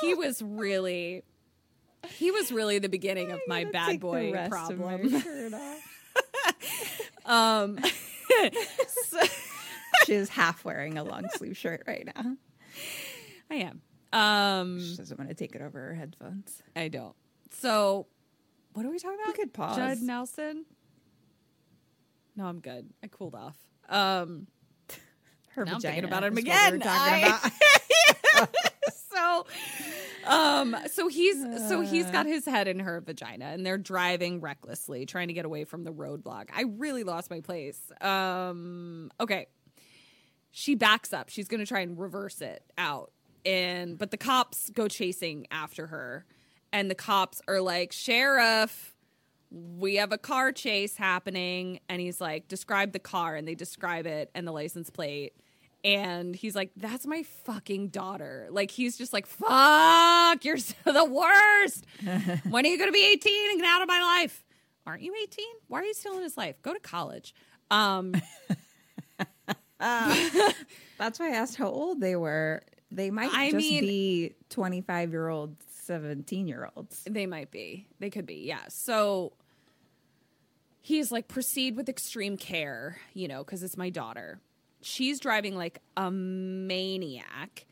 He was really. He was really the beginning of my bad boy problem. Um, so- she is half wearing a long sleeve shirt right now. I am. Um, She doesn't want to take it over her headphones. I don't. So, what are we talking about? could pause. Judd Nelson. No, I'm good. I cooled off. Um, Her Now I'm vagina thinking about him is what we were again. talking I- about. so, um, so he's so he's got his head in her vagina, and they're driving recklessly, trying to get away from the roadblock. I really lost my place. Um, okay, she backs up. She's going to try and reverse it out, and but the cops go chasing after her, and the cops are like, "Sheriff." we have a car chase happening and he's like describe the car and they describe it and the license plate and he's like that's my fucking daughter like he's just like fuck you're so the worst when are you going to be 18 and get out of my life aren't you 18 why are you still in his life go to college um That's why I asked how old they were. They might I just mean- be 25 year old, 17 year olds. They might be. They could be. Yeah. So he's like, proceed with extreme care, you know, because it's my daughter. She's driving like a maniac.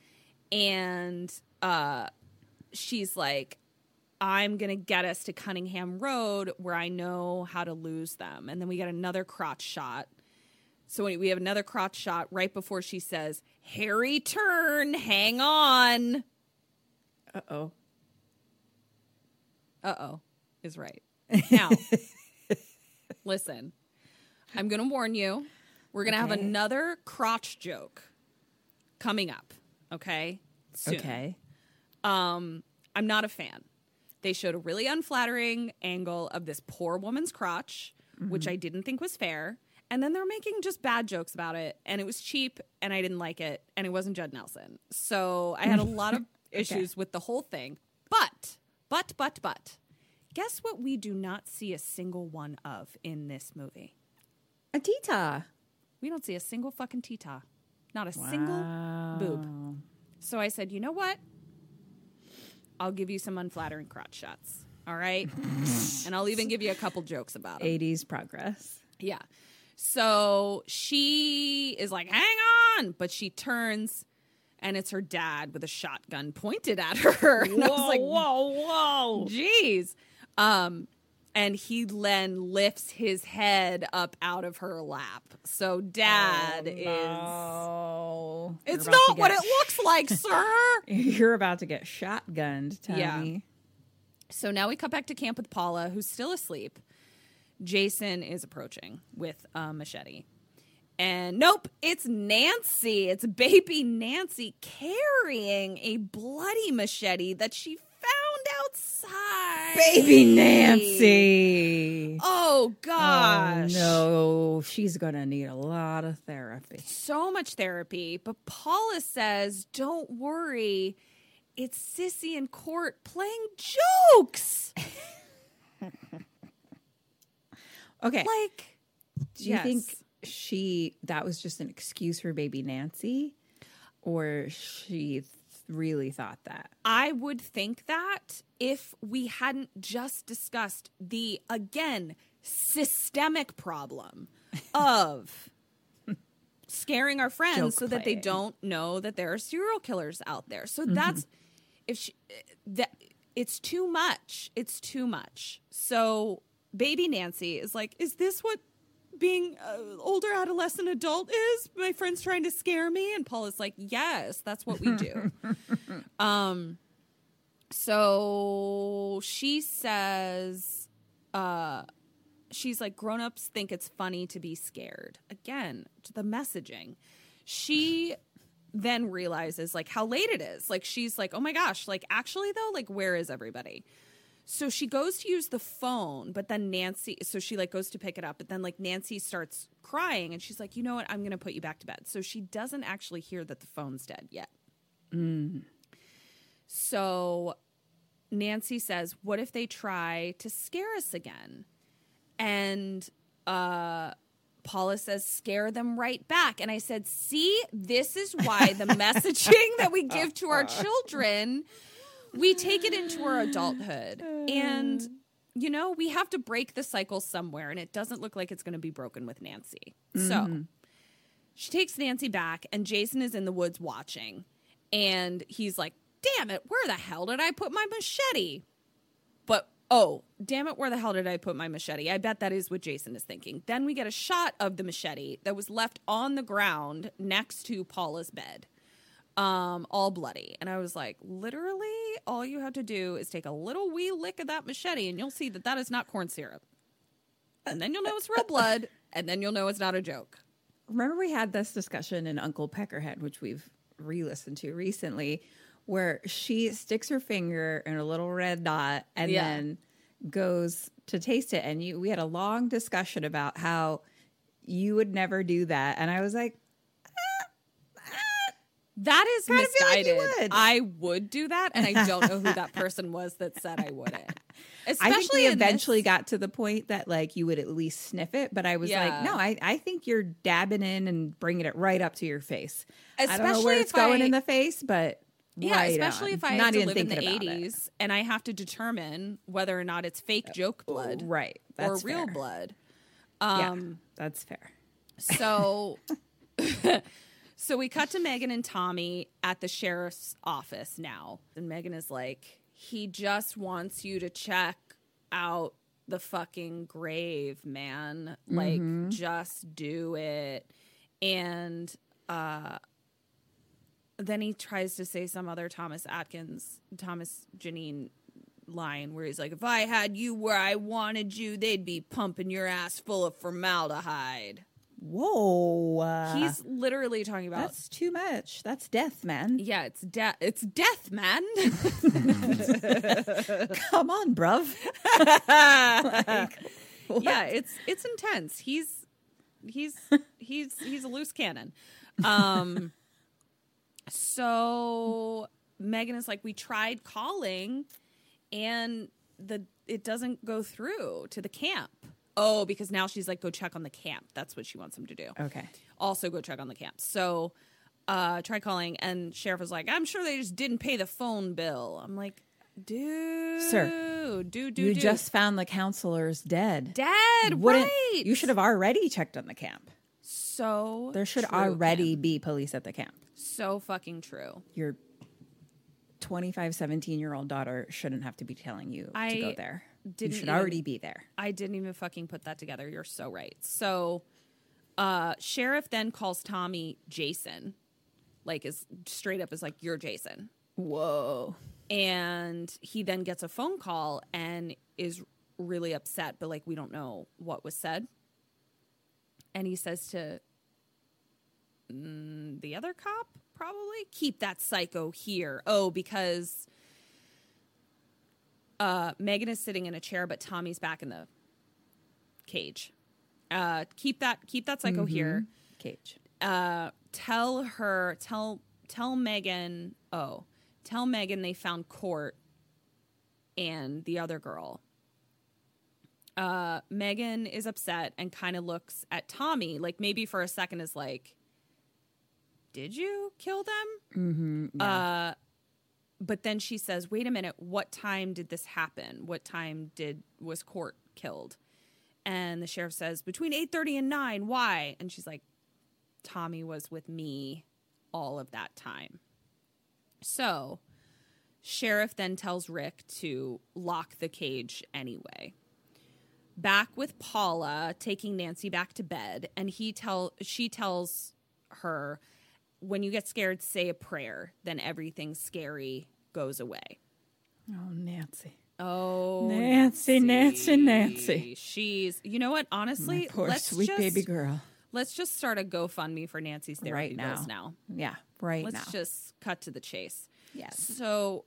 And uh, she's like, I'm going to get us to Cunningham Road where I know how to lose them. And then we get another crotch shot. So we we have another crotch shot right before she says, Harry turn, hang on. Uh oh. uh oh is right. Now, listen, I'm going to warn you. We're going to have another crotch joke coming up. Okay. Soon. Okay. Um, I'm not a fan. They showed a really unflattering angle of this poor woman's crotch, which I didn't think was fair. And then they're making just bad jokes about it, and it was cheap, and I didn't like it, and it wasn't Judd Nelson. So I had a lot of issues with the whole thing. But, but, but, but, guess what? We do not see a single one of in this movie. A tita. We don't see a single fucking tita. not a single boob. So I said, you know what? I'll give you some unflattering crotch shots. All right. and I'll even give you a couple jokes about it. 80s progress. Yeah. So she is like, hang on. But she turns and it's her dad with a shotgun pointed at her. And I was like, whoa, whoa. Jeez. Um, and he then lifts his head up out of her lap. So dad Oh. is. It's not what it looks like, sir. You're about to get shotgunned, Tony. Yeah. So now we cut back to camp with Paula, who's still asleep. Jason is approaching with a machete. And nope, it's Nancy. It's baby Nancy carrying a bloody machete that she outside. Baby Nancy. Oh gosh. Oh, no. She's going to need a lot of therapy. So much therapy. But Paula says, don't worry. It's Sissy and Cort playing jokes. Okay. Like, Do you think she that was just an excuse for baby Nancy or she really thought that? I would think that if we hadn't just discussed the, again, systemic problem of scaring our friends Joke so that they don't know that there are serial killers out there. So mm-hmm. that's, if she, that, it's too much. It's too much. So baby Nancy is like, is this what being uh, older adolescent adult is? My friend's trying to scare me. And Paul is like, yes, that's what we do. um, so she says, uh, she's like, grown ups think it's funny to be scared. Again, to the messaging. She then realizes like how late it is. Like she's like, oh my gosh, like actually though, like where is everybody? So she goes to use the phone, but then Nancy, so she like goes to pick it up, but then like Nancy starts crying and she's like, you know what? I'm going to put you back to bed. So she doesn't actually hear that the phone's dead yet. So Nancy says, What if they try to scare us again? And uh, Paula says, Scare them right back. And I said, See, this is why the messaging that we give to our children, we take it into our adulthood. And, you know, we have to break the cycle somewhere. And it doesn't look like it's going to be broken with Nancy. So mm-hmm. she takes Nancy back, and Jason is in the woods watching. And he's like, Damn it, where the hell did I put my machete? But oh, damn it, where the hell did I put my machete? I bet that is what Jason is thinking. Then we get a shot of the machete that was left on the ground next to Paula's bed, um, all bloody. And I was like, literally, all you have to do is take a little wee lick of that machete, and you'll see that that is not corn syrup. And then you'll know it's real blood, and then you'll know it's not a joke. Remember we had this discussion in Uncle Peckerhead, which we've re-listened to recently, where she sticks her finger in a little red dot and Yeah. then goes to taste it. And you, we had a long discussion about how you would never do that, and I was like, That is Kinda feel like misguided. would. I would do that, and I don't know who that person was that said I wouldn't. Especially I think we in this- eventually got to the point that like you would at least sniff it, but I was Yeah. like, no, I, I think you're dabbing in and bringing it right up to your face. I don't know Especially where it's going I- in the face, but Yeah, right especially on. if I not have to even live in the thinking about it. Eighties and I have to determine whether or not it's fake joke blood, Right, or that's real fair. blood. Yeah, Um, that's fair. So, so we cut to Megan and Tommy at the sheriff's office now, and Megan is like, "He just wants you to check out the fucking grave, man. Like, just do it." And uh, then he tries to say some other Thomas Atkins, Thomas Janine line where he's like, "If I had you where I wanted you, they'd be pumping your ass full of formaldehyde." Whoa, uh, He's literally talking about that's too much. That's death, man. yeah, it's death. It's death, man. Come on, bruv. yeah, it's it's intense. He's he's he's he's a loose cannon. Um so Megan is like we tried calling and the it doesn't go through to the camp. Oh, because now she's like go check on the camp. That's what she wants him to do. Okay. also go check on the camp. So uh, tried calling, and sheriff was like, "I'm sure they just didn't pay the phone bill." I'm like, "Dude, Sir, dude, dude, you dude. just found the counselors dead. dead, Wouldn't- right? You should have already checked on the camp. so There should true, already be police at the camp. so fucking true. Your 25, 17 year old daughter shouldn't have to be telling you to go there. Didn't you should even- already be there. I didn't even fucking put that together. You're so right. So, uh, sheriff then calls Tommy Jason, like is straight up is like, "You're Jason." Whoa. and he then gets a phone call and is really upset but like we don't know what was said and he says to mm, the other cop probably keep that psycho here oh because uh megan is sitting in a chair but tommy's back in the cage. Uh keep that keep that psycho here. Cage. uh tell her tell tell megan oh tell megan they found Cort and the other girl. Uh megan is upset and kind of looks at tommy like maybe for a second is like did you kill them? Mm-hmm, uh but then she says wait a minute what time did this happen what time did was Cort killed and the sheriff says between 8.30 and 9 why and she's like Tommy was with me all of that time. So, sheriff then tells Rick to lock the cage anyway. Back with Paula taking Nancy back to bed and he tell she tells her when you get scared say a prayer then everything scary goes away. Oh, Nancy. Oh, Nancy, Nancy, Nancy. She's, you know what? Honestly, My poor let's sweet just, baby girl. Let's just start a GoFundMe for Nancy's therapy Right now. bills now. Yeah, right Let's now. just cut to the chase. Yes. So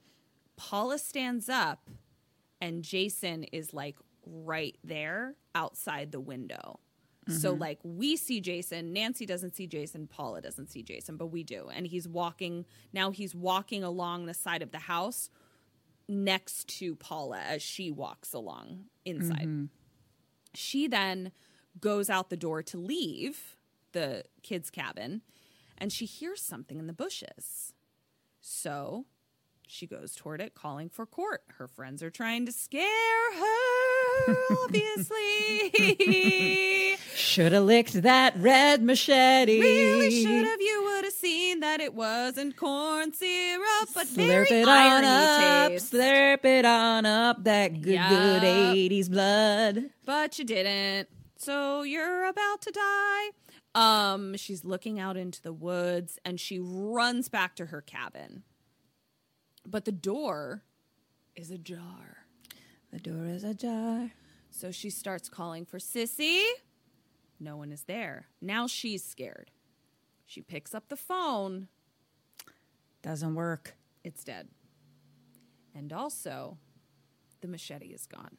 Paula stands up and Jason is like right there outside the window. So Mm-hmm. like we see Jason, Nancy doesn't see Jason, Paula doesn't see Jason, but we do. And he's walking now he's walking along the side of the house next to Paula as she walks along inside. Mm-hmm. She then goes out the door to leave the kids' cabin and she hears something in the bushes. So she goes toward it, calling for Cort. Her friends are trying to scare her, obviously. Should have licked that red machete. really should have. You would have seen that it wasn't corn syrup, but Slurp it on up, taste. slurp it on up, that good, good 80s blood. but you didn't. So you're about to die. Um, she's looking out into the woods and she runs back to her cabin. But the door is ajar. The door is ajar. So she starts calling for Sissy. No one is there. Now she's scared. She picks up the phone. Doesn't work. It's dead. And also, the machete is gone.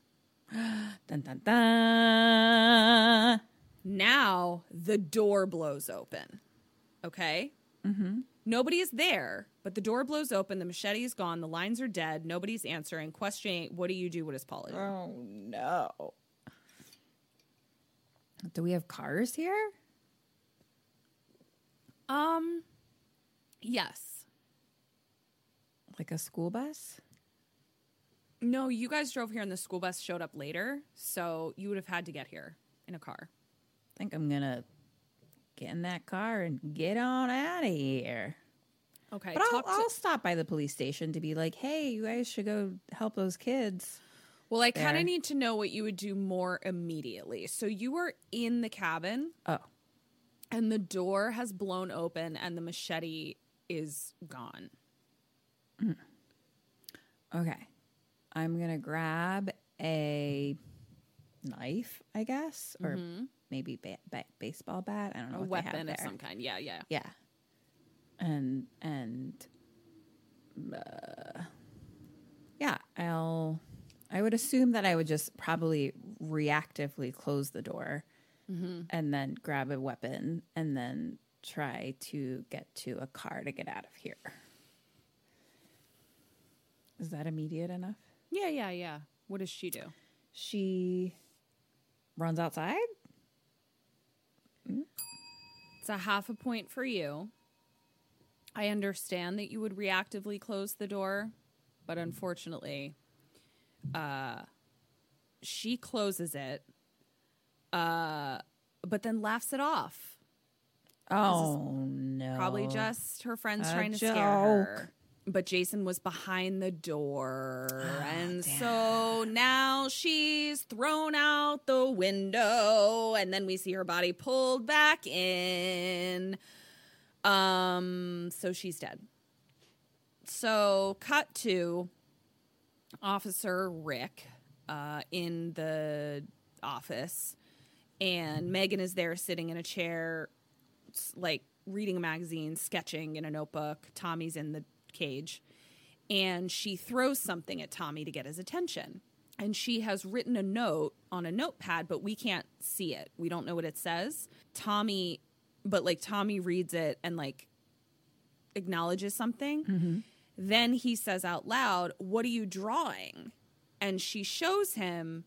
Dun, dun, dun. Now the door blows open. Okay? Mm-hmm. Nobody is there, but the door blows open. The machete is gone. The lines are dead. Nobody's answering. Questioning, what do you do? What does Paula do? Oh, no. Do we have cars here? Um, yes. Like a school bus? No, you guys drove here and the school bus showed up later. So you would have had to get here in a car. I think I'm going to get in that car and get on out of here. Okay. But I'll, to- I'll stop by the police station to be like, hey, you guys should go help those kids. well, I kind of need to know what you would do more immediately. So you were in the cabin Oh, and the door has blown open and the machete is gone. Mm. okay. I'm going to grab a knife, I guess, or mm-hmm. Maybe ba- ba- baseball bat. I don't know Mm-hmm. A what they have weapon of some kind. Yeah, yeah. Yeah. And and uh, yeah, I'll I would assume that I would just probably reactively close the door and then grab a weapon and then try to get to a car to get out of here. Is that immediate enough? Yeah, yeah, yeah. What does she do? She runs outside. It's a half a point for you. I understand that you would reactively close the door, but unfortunately, uh, she closes it, uh, but then laughs it off. Oh no. Probably just her friends A trying to scare her. But Jason was behind the door. and so now she's thrown out the window. And then we see her body pulled back in. Um, so she's dead. So cut to Officer Rick uh, in the office. And Megan is there sitting in a chair, like reading a magazine, sketching in a notebook. Tommy's in the cage. And she throws something at Tommy to get his attention. And she has written a note on a notepad, but we can't see it. We don't know what it says. Tommy, but like Tommy reads it and like acknowledges something. Mm-hmm. Then he says out loud, What are you drawing? And she shows him,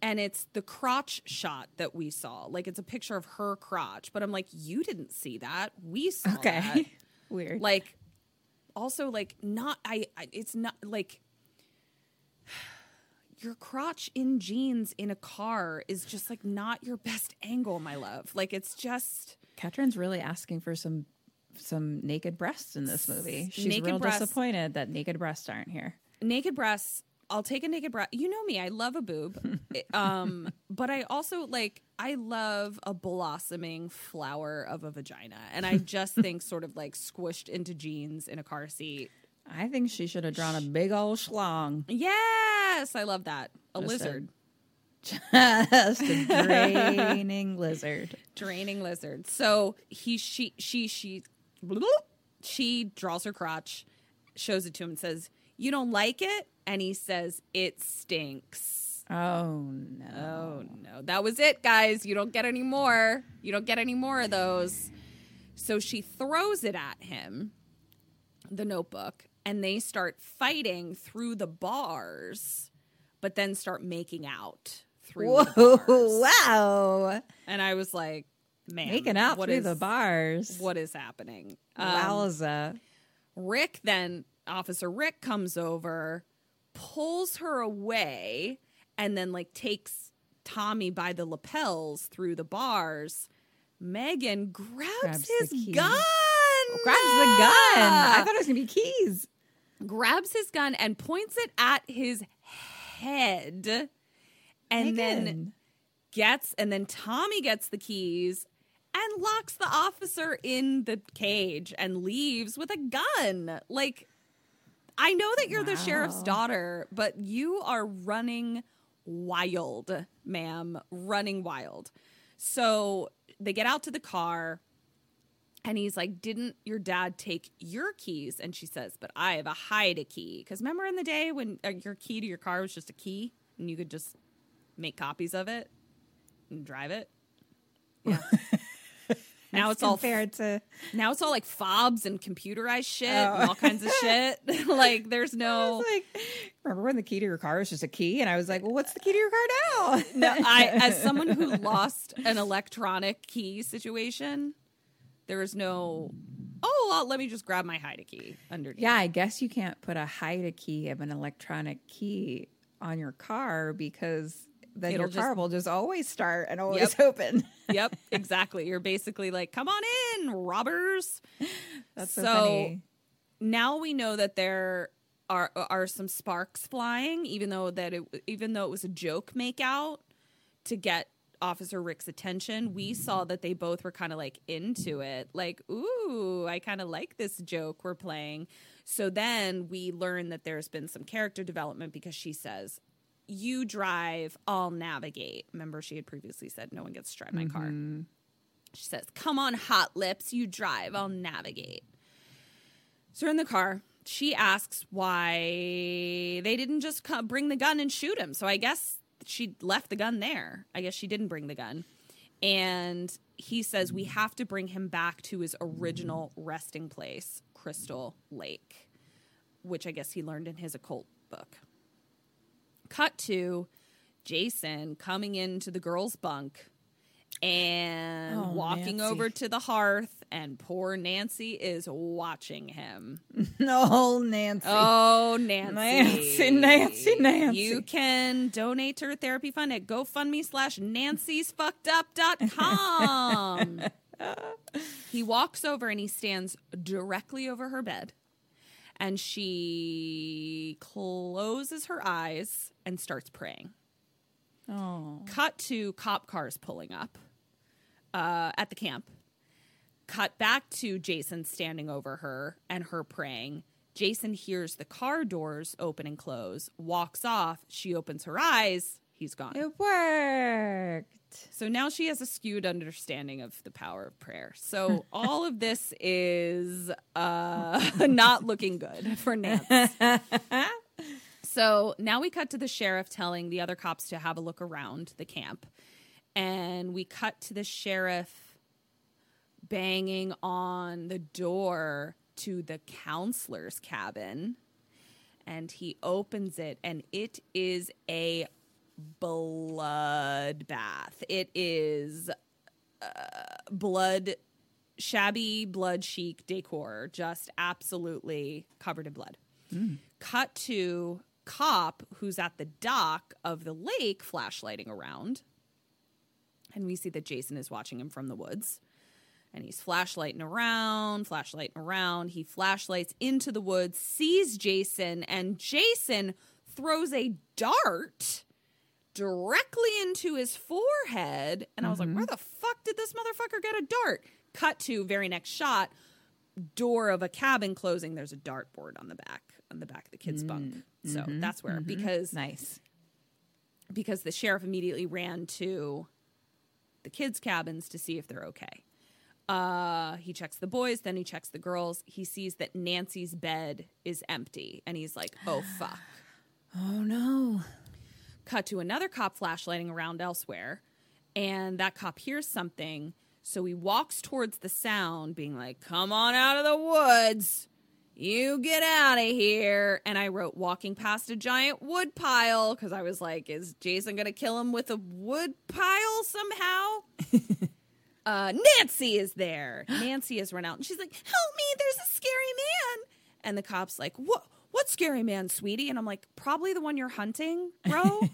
and it's the crotch shot that we saw. Like it's a picture of her crotch. But I'm like, You didn't see that. We saw that. Okay. Weird. Like, also, like, not, I, I, it's not like your crotch in jeans in a car is just like not your best angle, my love. Like, it's just. Catherine's really asking for some some naked breasts in this movie. She's Naked real breasts. disappointed that naked breasts aren't here. naked breasts i'll take a naked bra. you know me i love a boob um but i also like i love a blossoming flower of a vagina and i just think sort of like squished into jeans in a car seat I think she should have drawn a big old schlong. yes i love that a Just a- lizard Just a draining lizard. draining lizard so he she she she she draws her crotch shows it to him and says you don't like it and he says it stinks Oh no. Oh no, that was it, guys. You don't get any more. You don't get any more of those. So she throws it at him, the notebook, and they start fighting through the bars, but then start making out through Whoa! Wow! And I was like, man, Making out what through is- the bars. What is happening? Um, Wowza! Rick then, Officer Rick comes over, pulls her away, and then like takes Tommy by the lapels through the bars. Megan grabs, Grabs his gun. Oh, grabs the gun. I thought it was gonna be keys. grabs his gun and points it at his head. And then gets and then Tommy gets the keys and locks the officer in the cage and leaves with a gun. Like I know that you're the sheriff's daughter, but you are running wild, ma'am, running wild. So they get out to the car and he's like, Didn't your dad take your keys? And she says, But I have a hide a key. Because remember in the day when uh, your key to your car was just a key and you could just make copies of it and drive it? Yeah. Now it's all compared to now it's all like fobs and computerized shit and all oh. kinds of shit. like there's no like, remember when the key to your car was just a key? And I was like, well, what's the key to your car now? no, I as someone who lost an electronic key situation, there is no oh well, let me just grab my hide a key underneath. yeah, I guess you can't put a hide a key of an electronic key on your car because then It'll your car just- will just always start and always Yep. open. yep, exactly. You're basically like, come on in, robbers. That's so, So- funny. now we know that there are are some sparks flying, even though that it even though it was a joke make out to get Officer Rick's attention. We saw that they both were kind of like into it, like, ooh, I kind of like this joke we're playing. So then we learn that there's been some character development because she says, "You drive, I'll navigate." Remember, she had previously said, "No one gets to drive my car." Mm-hmm. She says, "Come on, hot lips, you drive, I'll navigate." So we're in the car. She asks why they didn't just co- bring the gun and shoot him. So I guess she left the gun there. I guess she didn't bring the gun. And he says we have to bring him back to his original resting place, Crystal Lake, which I guess he learned in his occult book. Cut to Jason coming into the girls' bunk and Oh, walking Nancy. over to the hearth, and poor Nancy is watching him. No, oh, Nancy. Oh, Nancy. Nancy, Nancy, Nancy. You can donate to her therapy fund at GoFundMe slash nancysfuckedup.com. he walks over and he stands directly over her bed. And she closes her eyes and starts praying. Oh. Cut to cop cars pulling up uh, at the camp. Cut back to Jason standing over her and her praying. Jason hears the car doors open and close, walks off. She opens her eyes. He's gone. It worked. So now she has a skewed understanding of the power of prayer. So all of this is uh, not looking good for Nance. so now we cut to the sheriff telling the other cops to have a look around the camp. And we cut to the sheriff banging on the door to the counselor's cabin. And he opens it, and it is a bloodbath. It is uh, blood, shabby blood chic decor, just absolutely covered in blood. Cut to cop who's at the dock of the lake, flashlighting around, and we see that Jason is watching him from the woods. And he's flashlighting around, flashlighting around. He flashlights into the woods, sees Jason, and Jason throws a dart directly into his forehead. And I was like, mm-hmm. where the fuck did this motherfucker get a dart? Cut to very next shot, door of a cabin closing. There's a dartboard on the back, on the back of the kid's bunk. Mm, so mm-hmm, that's where, mm-hmm. because Nice. because the sheriff immediately ran to the kids' cabins to see if they're okay. Uh, he checks the boys, then he checks the girls. He sees that Nancy's bed is empty, and he's like, "Oh fuck." Oh no. cut to another cop flashlighting around elsewhere and that cop hears something so he walks towards the sound being like come on out of the woods you get out of here. And i wrote walking past a giant wood pile because i was like is jason gonna kill him with a wood pile somehow? Uh, nancy is there. Nancy has run out and she's like help me there's a scary man. And the cop's like what what scary man sweetie? And i'm like probably the one you're hunting bro.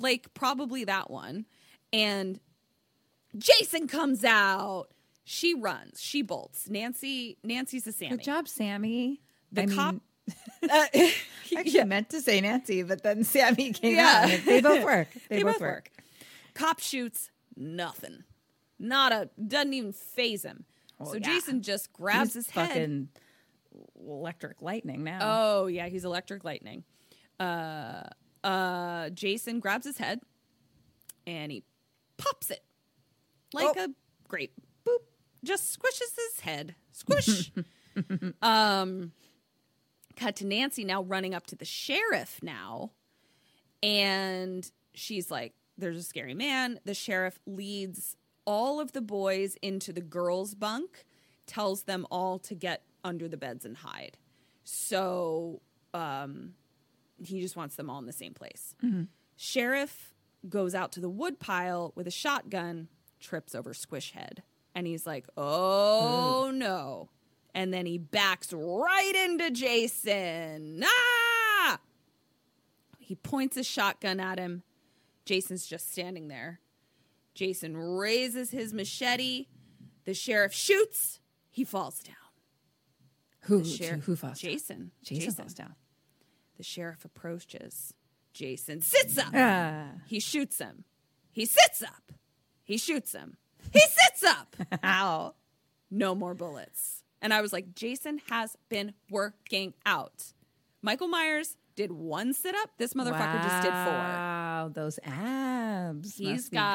Like probably that one. And jason comes out she runs she bolts nancy nancy's a sammy Good job, Sammy. the I cop mean, uh, I actually meant to say Nancy, but then Sammy came Yeah. out. They both work. They, they both, both work. work cop shoots nothing not a doesn't even phase him so yeah. jason just grabs He's his head electric lightning now. Oh yeah, he's electric lightning. Uh, uh, Jason grabs his head and he pops it like Oh. a grape. Just squishes his head. Squish. um, cut to Nancy now running up to the sheriff now, and she's like, "There's a scary man." The sheriff leads all of the boys into the girls' bunk, tells them all to get under the beds and hide. So um, he just wants them all in the same place. Sheriff goes out to the woodpile with a shotgun, trips over Squish Head, and he's like, "Oh no!" And then he backs right into Jason. Ah! He points his shotgun at him. Jason's just standing there. Jason raises his machete. The sheriff shoots. He falls down. who sheriff, who falls? down? Jason. Jason, falls down. The sheriff approaches. Jason sits up. Ah. He shoots him. He sits up. He shoots him. He sits up. Ow. No more bullets. And I was like, Jason has been working out. Michael Myers did one sit up. This motherfucker just did four. Wow, those abs. He's got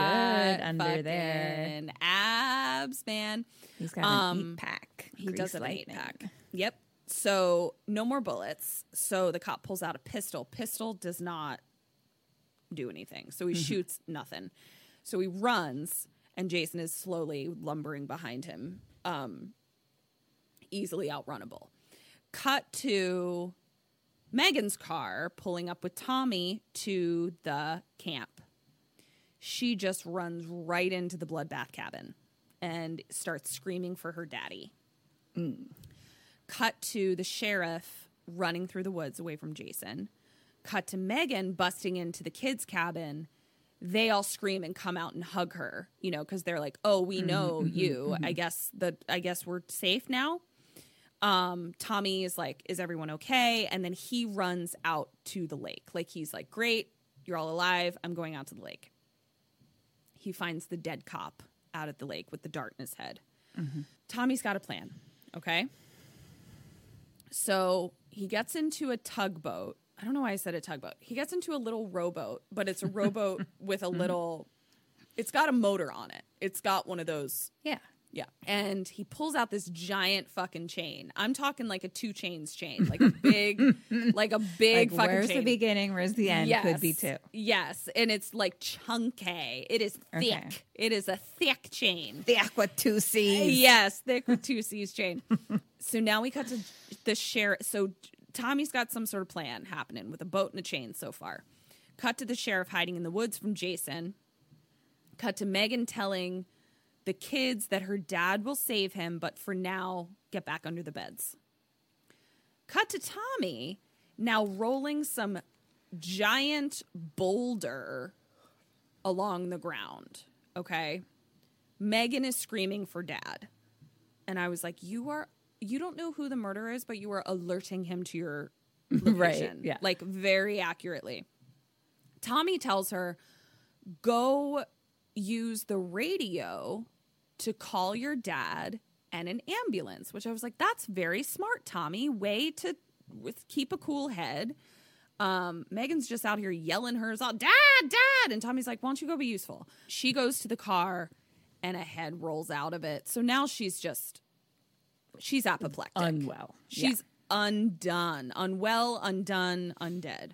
good under there. abs, man. He's got Um, an eight pack. He does Grease have an eight pack. Yep. So no more bullets. So the cop pulls out a pistol. Pistol does not do anything. So he shoots nothing. So he runs, and Jason is slowly lumbering behind him, um, easily outrunnable. Cut to Megan's car pulling up with Tommy to the camp. she just runs right into the bloodbath cabin and starts screaming for her daddy. Cut to the sheriff running through the woods away from Jason. Cut to Megan busting into the kids' cabin. They all scream and come out and hug her, you know, because they're like, "Oh, we mm-hmm, know mm-hmm, you. I mm-hmm. guess the I guess we're safe now." Um, Tommy is like, "Is everyone okay?" And then he runs out to the lake. Like he's like, "Great, you're all alive. I'm going out to the lake." He finds the dead cop out at the lake with the dart in his head. Tommy's got a plan. Okay. So he gets into a tugboat. I don't know why I said a tugboat. He gets into a little rowboat, but it's a rowboat with a mm-hmm. little, it's got a motor on it. It's got one of those. Yeah. Yeah. And he pulls out this giant fucking chain. I'm talking like a two chains chain, like a big, like a big Like, fucking where's chain. the beginning? Where's the end? Could be two. Yes. And it's like chunky. It is thick. Okay. It is a thick chain. Thick with two C's. Yes, thick with two C's chain. so now we cut to the sheriff. So Tommy's got some sort of plan happening with a boat and a chain so far. Cut to the sheriff hiding in the woods from Jason. Cut to Megan telling the kids that her dad will save him, but for now, get back under the beds. Cut to Tommy now rolling some giant boulder along the ground. Okay. Megan is screaming for dad. And I was like, You are, you don't know who the murderer is, but you are alerting him to your location. Right, yeah. Like very accurately. Tommy tells her, Go use the radio to call your dad and an ambulance, which I was like, That's very smart, Tommy. Way to with keep a cool head. Um, Megan's just out here yelling hers out, Dad, Dad. And Tommy's like, Why don't you go be useful? She goes to the car and a head rolls out of it. So now she's just, she's apoplectic. Unwell. She's undone, unwell, undone, undead.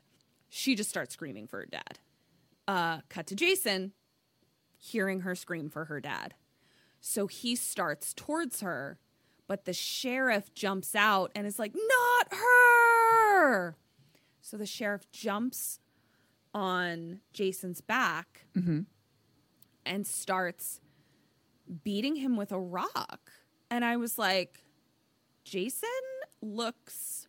She just starts screaming for her dad. Uh, cut to Jason, hearing her scream for her dad. So he starts towards her, but the sheriff jumps out and is like, Not her! So the sheriff jumps on Jason's back and starts beating him with a rock. And I was like, Jason looks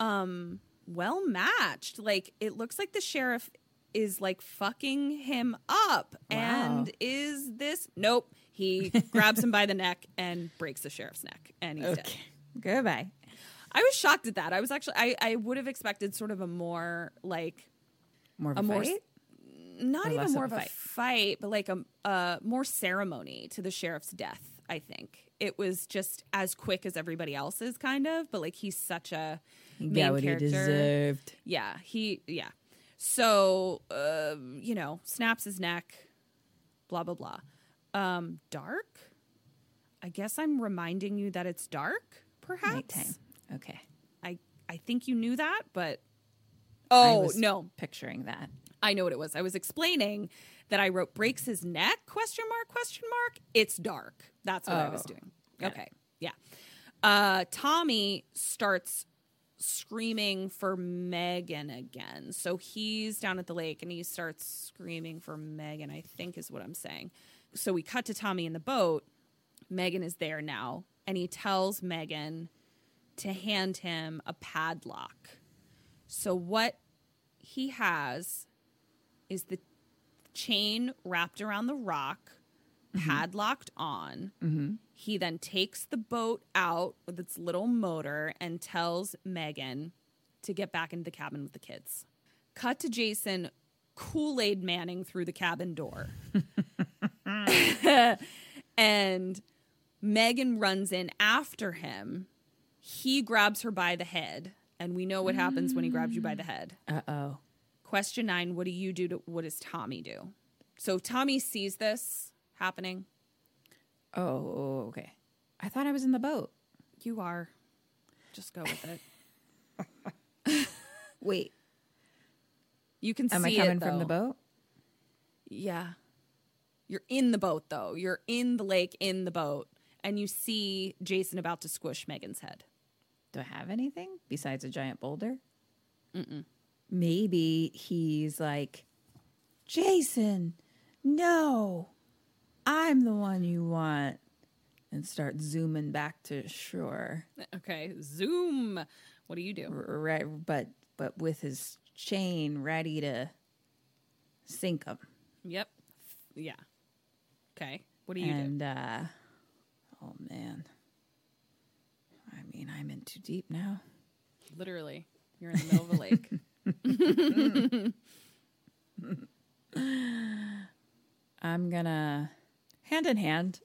um well matched. Like it looks like the sheriff is like fucking him up. And is this nope. He grabs him by the neck and breaks the sheriff's neck and he's dead. Goodbye. I was shocked at that. I was actually I, I would have expected sort of a more like More of a a, more fight? not Or even more of a fight? fight, but like a, a more ceremony to the sheriff's death. I think it was just as quick as everybody else's, kind of. But like he's such a He main got what he deserved. Yeah, he yeah. So uh, you know, snaps his neck. Blah blah blah. Um, dark. I guess I'm reminding you that it's dark. Perhaps. Nighttime. Okay. I I think you knew that, but I oh was no, Picturing that. I know what it was. I was explaining that I wrote breaks his neck question mark question mark. It's dark. That's what I was Oh, doing. Okay. Yeah. Uh Tommy starts screaming for Megan again. So he's down at the lake and he starts screaming for Megan, I think is what I'm saying. So we cut to Tommy in the boat. Megan is there now and he tells Megan to hand him a padlock. So what he has is the chain wrapped around the rock, padlocked on. He then takes the boat out with its little motor and tells Megan to get back into the cabin with the kids. Cut to Jason Kool Aid Manning through the cabin door. and Megan runs in after him. He grabs her by the head. And we know what happens when he grabs you by the head. Uh oh. Question nine What do you do? To, what does Tommy do? So Tommy sees this happening. Oh, okay. I thought I was in the boat. You are. Just go with it. Wait. You can Am I see coming it, from the boat? Yeah. You're in the boat, though. You're in the lake, in the boat, and you see Jason about to squish Megan's head. Do I have anything besides a giant boulder? Maybe he's like, Jason, No, I'm the one you want. And start zooming back to shore. Okay, zoom. What do you do? Right, but but with his chain ready to sink him. Yep. Yeah. Okay. What do you do? and uh oh man. I mean, I'm in too deep now. Literally, you're in the middle of a lake. I'm gonna hand in hand.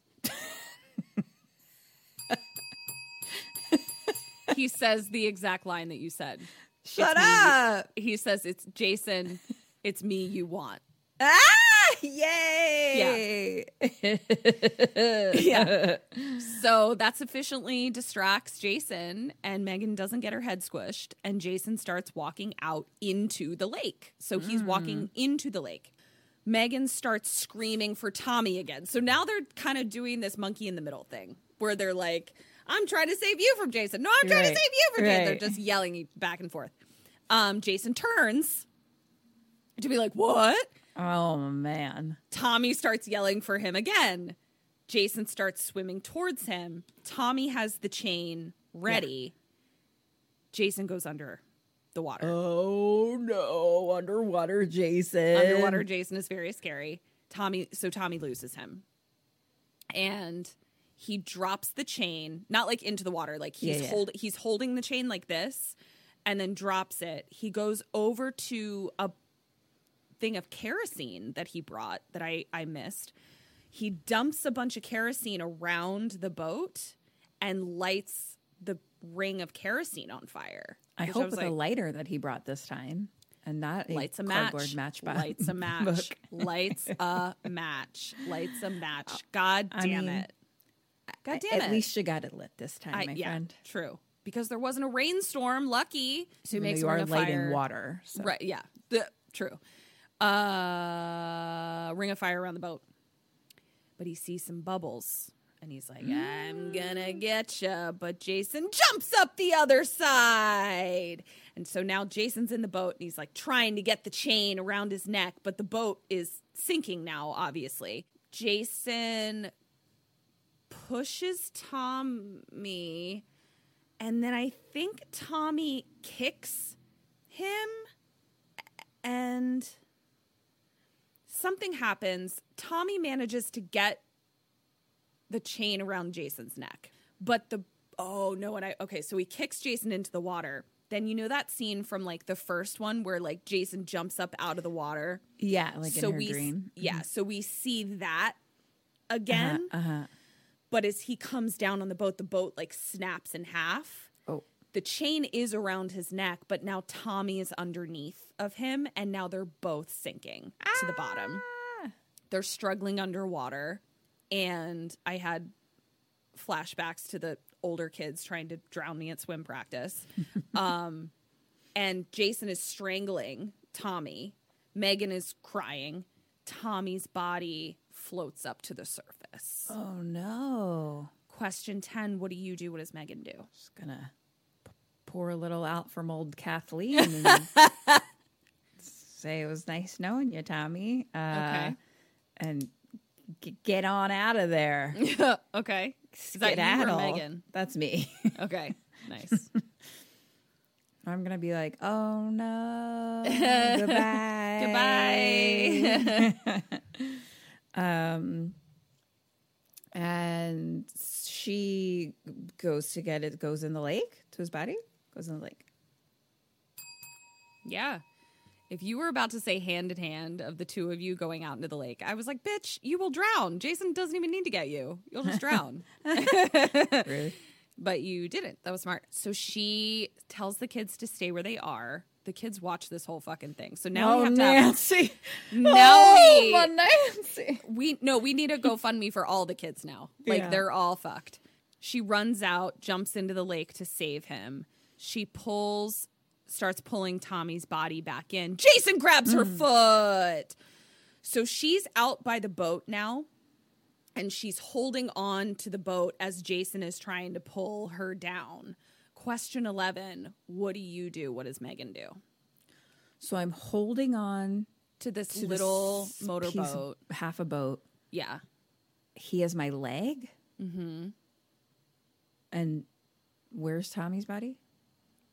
he says the exact line that you said. Shut It's me. up! He says, "It's Jason. It's me. You want." Ah! Yay! Yeah. so that sufficiently distracts Jason, and Megan doesn't get her head squished, and Jason starts walking out into the lake. So he's walking into the lake. Megan starts screaming for Tommy again. So now they're kind of doing this monkey in the middle thing where they're like, I'm trying to save you from Jason. No, I'm trying Right. to save you from Jason. They're just yelling back and forth. Um, Jason turns to be like, What? Oh man. Tommy starts yelling for him again. Jason starts swimming towards him. Tommy has the chain ready. Jason goes under the water. Oh no, underwater Jason. Underwater Jason is very scary. Tommy so Tommy loses him. And he drops the chain, not like into the water, like he's Yeah, yeah. hold he's holding the chain like this and then drops it. He goes over to a thing of kerosene that he brought that I I missed. He dumps a bunch of kerosene around the boat and lights the ring of kerosene on fire. I hope was with a lighter that he brought this time. And not a lights a cardboard match. matchbox. Lights a match. lights a match. Lights a match. God I damn mean, it. God damn At it. At least you got it lit this time, I, my yeah, friend. true. Because there wasn't a rainstorm. Lucky. So though makes you are ring of light fire. water. So. Right. Yeah. The, true. Uh, ring of fire around the boat. But he sees some bubbles. And he's like, I'm gonna get you. But Jason jumps up the other side. And so now Jason's in the boat and he's like trying to get the chain around his neck, but the boat is sinking now, obviously. Jason pushes Tommy, and then I think Tommy kicks him, and something happens. Tommy manages to get the chain around Jason's neck. But the oh no, and I okay, so he kicks Jason into the water. Then you know that scene from like the first one where like Jason jumps up out of the water. Yeah, like so we green. yeah, so we see that again. Uh-huh. But as he comes down on the boat, the boat like snaps in half. Oh. The chain is around his neck, but now Tommy is underneath of him, and now they're both sinking to the bottom. They're struggling underwater, and I had flashbacks to the older kids trying to drown me at swim practice. um, and Jason is strangling Tommy. Megan is crying. Tommy's body floats up to the surface. Oh no. Question 10 What do you do? What does Megan do? Just gonna p- pour a little out from old Kathleen and say it was nice knowing you, Tommy. Uh, Okay. And g- get on out of there. okay. Is that you or Megan? That's me. Okay. Nice. I'm gonna be like, oh no, goodbye, Goodbye. um, and she goes to get it. Goes in the lake to his body. Goes in the lake. yeah. If you were about to say hand in hand of the two of you going out into the lake, I was like, bitch, you will drown. Jason doesn't even need to get you. You'll just drown. Really? but you didn't. That was smart. So she tells the kids to stay where they are. The kids watch this whole fucking thing. So now we oh, have to have, Nancy. now oh, we, my Nancy. we no, we need a GoFundMe for all the kids now. Like Yeah. they're all fucked. She runs out, jumps into the lake to save him. She pulls, starts pulling Tommy's body back in. Jason grabs her foot. So she's out by the boat now, and she's holding on to the boat as Jason is trying to pull her down. Question 11 What do you do? What does Megan do? So I'm holding on to this to little piece- motorboat. half a boat. Yeah. He has my leg. Mm-hmm. And where's Tommy's body?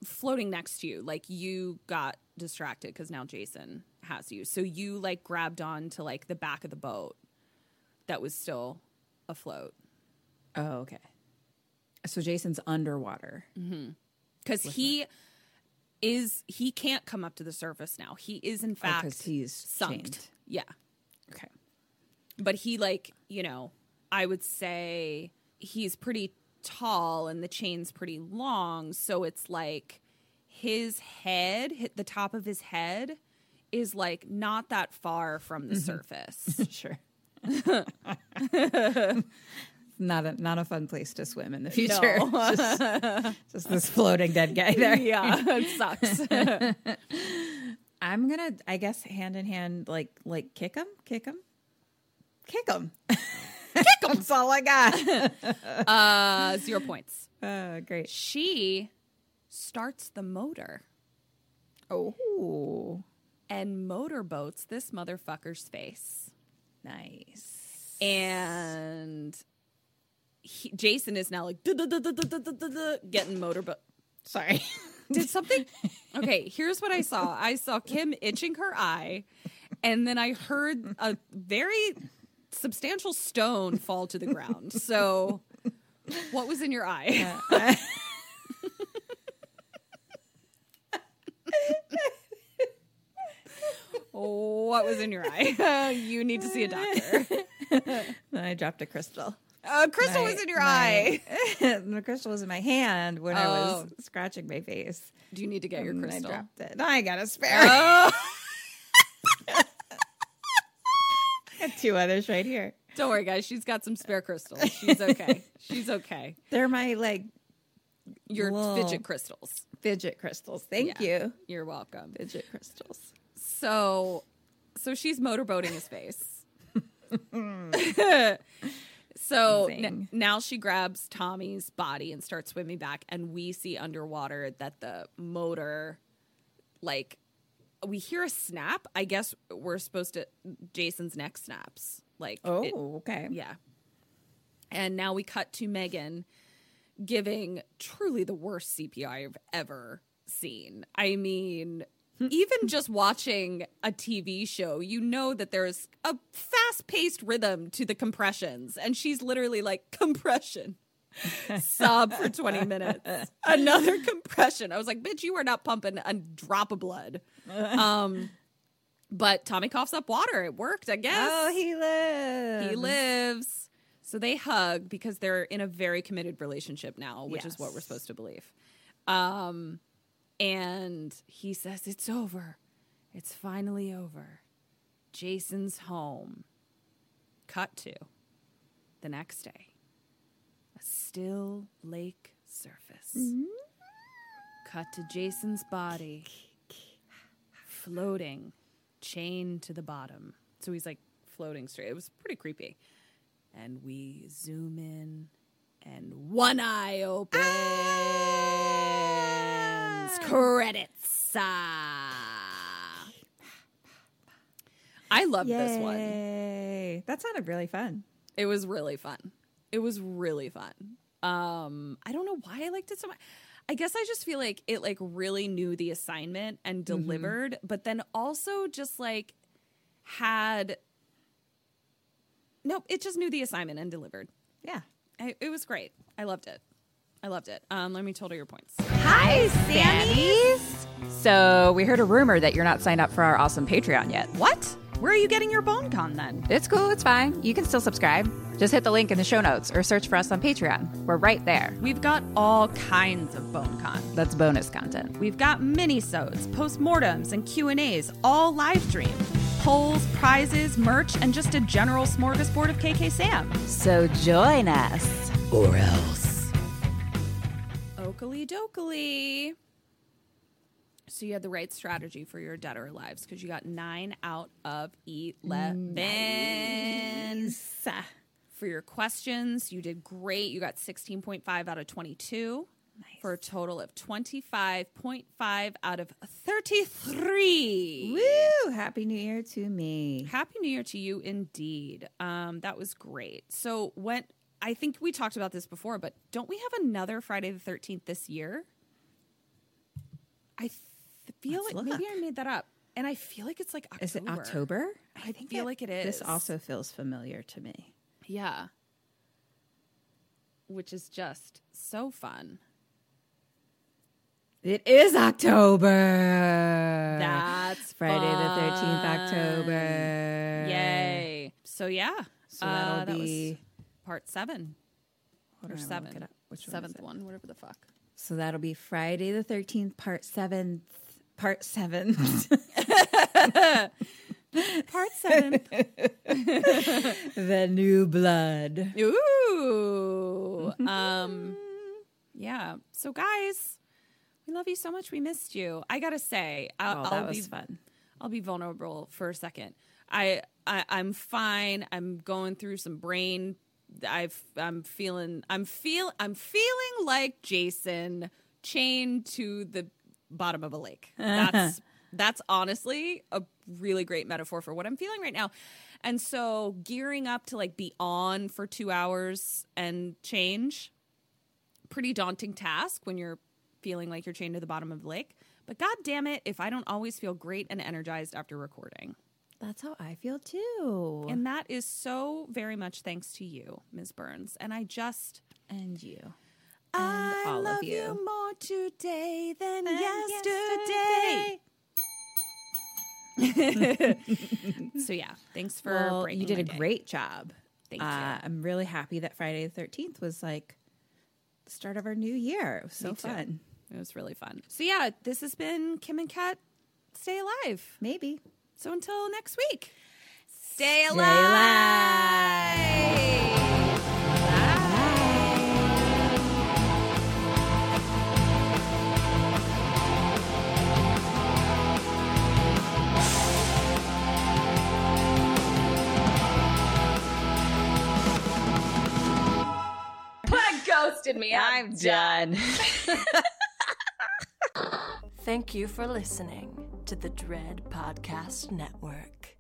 Floating next to you like you got distracted because now jason has you so you like grabbed on to like the back of the boat that was still afloat Oh, okay. So Jason's underwater. Mm-hmm. because he is he can't come up to the surface now he is in oh, fact 'cause he's sunk chained. yeah Okay. but he like you know i would say he's pretty tall and the chain's pretty long so it's like his head hit the top of his head is like not that far from the mm-hmm. surface Sure. not a not a fun place to swim in the future. No. just, just this floating dead guy there. yeah it sucks I'm gonna, I guess, hand in hand, like like kick him, kick him, kick him. That's all I got. uh zero points Uh, great. she starts the motor Oh, and motorboats this motherfucker's face nice. and he, Jason is now like "Duh-duh-duh-duh-duh-duh-duh-duh," getting motorboat. Sorry. Did something? Okay, here's what I saw. I saw Kim itching her eye, and then I heard a very substantial stone fall to the ground. So, what was in your eye? what was in your eye? you need to see a doctor. Then I dropped a crystal. Uh, crystal was in your my- eye. the crystal was in my hand when I was Oh. scratching my face. Do you need to get your and I crystal? dropped it. I got a spare. Oh. got two others right here. Don't worry, guys. She's got some spare crystals. She's okay. She's okay. They're my like Your Whoa. fidget crystals. fidget crystals. Thank Yeah. you. You're welcome. Fidget crystals. So, so she's motorboating his face. so n- now she grabs Tommy's body and starts swimming back, and we see underwater that the motor, like, we hear a snap. I guess we're supposed to. Jason's neck snaps. Like, Oh, it- okay. Yeah. And now we cut to Megan giving truly the worst CPI I've ever seen. I mean, hmm. even just watching a TV show, you know that there's a fast paced rhythm to the compressions. And she's literally like, compression. Sob for 20 minutes. Another compression. I was like, bitch, you are not pumping a drop of blood. Um, but Tommy coughs up water. It worked, I guess. Oh, he lives. He lives. So they hug because they're in a very committed relationship now, which is what we're supposed to believe. Um, and he says, It's over. It's finally over. Jason's home. Cut to the next day. Still lake surface. Cut to Jason's body floating, chained to the bottom. So he's like floating straight. It was pretty creepy. And we zoom in, and one eye opens. Credits. Ah. I loved this one. That sounded really fun. It was really fun. It was really fun. Um, I don't know why I liked it so much. I guess I just feel like it like really knew the assignment and delivered, but then also just like had Nope, it just knew the assignment and delivered. Yeah. I, it was great. I loved it. I loved it. Um, let me total your points. Hi, Sammies. So we heard a rumor that you're not signed up for our awesome Patreon yet. What? Where are you getting your bone con then? It's cool, it's fine. You can still subscribe. Just hit the link in the show notes or search for us on Patreon. We're right there. We've got all kinds of bone con. That's bonus content. We've got mini-sodes, postmortems, and Q&As, all live streamed. Polls, prizes, merch, and just a general smorgasbord of KK Sam. So join us. Or else. Oakley dokley. So you had the right strategy for your dead or lives because you got nine out of eleven. For your questions, you did great. You got 16.5 out of 22. for a total of 25.5 out of 33. Woo! Happy New Year to me. Happy New Year to you indeed. Um, that was great. So when I think we talked about this before, but don't we have another Friday the 13th this year? I feel Let's like maybe. I made that up. And I feel like it's like October. Is it October? I think feel like it is. This also feels familiar to me. Yeah. Which is just so fun. It is October. That's Friday the 13th, October. Yay. So yeah. So that'll uh, that was be part seven. Or look seven. Which Seventh it? one, whatever the fuck. So that'll be Friday the 13th, part 7th. Part 7. Part seven. the new blood. Ooh. um yeah. So guys, we love you so much. We missed you. I gotta say, I'll, Oh, that I'll was be fun. I'll be vulnerable for a second. I, I I'm fine. I'm going through some brain. I've I'm feeling I'm feel I'm feeling like Jason chained to the bottom of a lake. That's that's honestly a really great metaphor for what I'm feeling right now. And so gearing up to like be on for 2 hours and change pretty daunting task when you're feeling like you're chained to the bottom of the lake. But god damn it if I don't always feel great and energized after recording. That's how I feel too. And that is so very much thanks to you, Ms. Burns. And I just and you. I all of love you. more today than yesterday. yesterday. so yeah, thanks for Well, you did a day. great job. Thank you. Uh, I'm really happy that Friday the 13th was like the start of our new year. It was so fun. It was really fun. So yeah, this has been Kim and Ket Stay Alive. Maybe. So until next week, stay Stay alive. Me. I'm done. Thank you for listening to the Dread Podcast Network.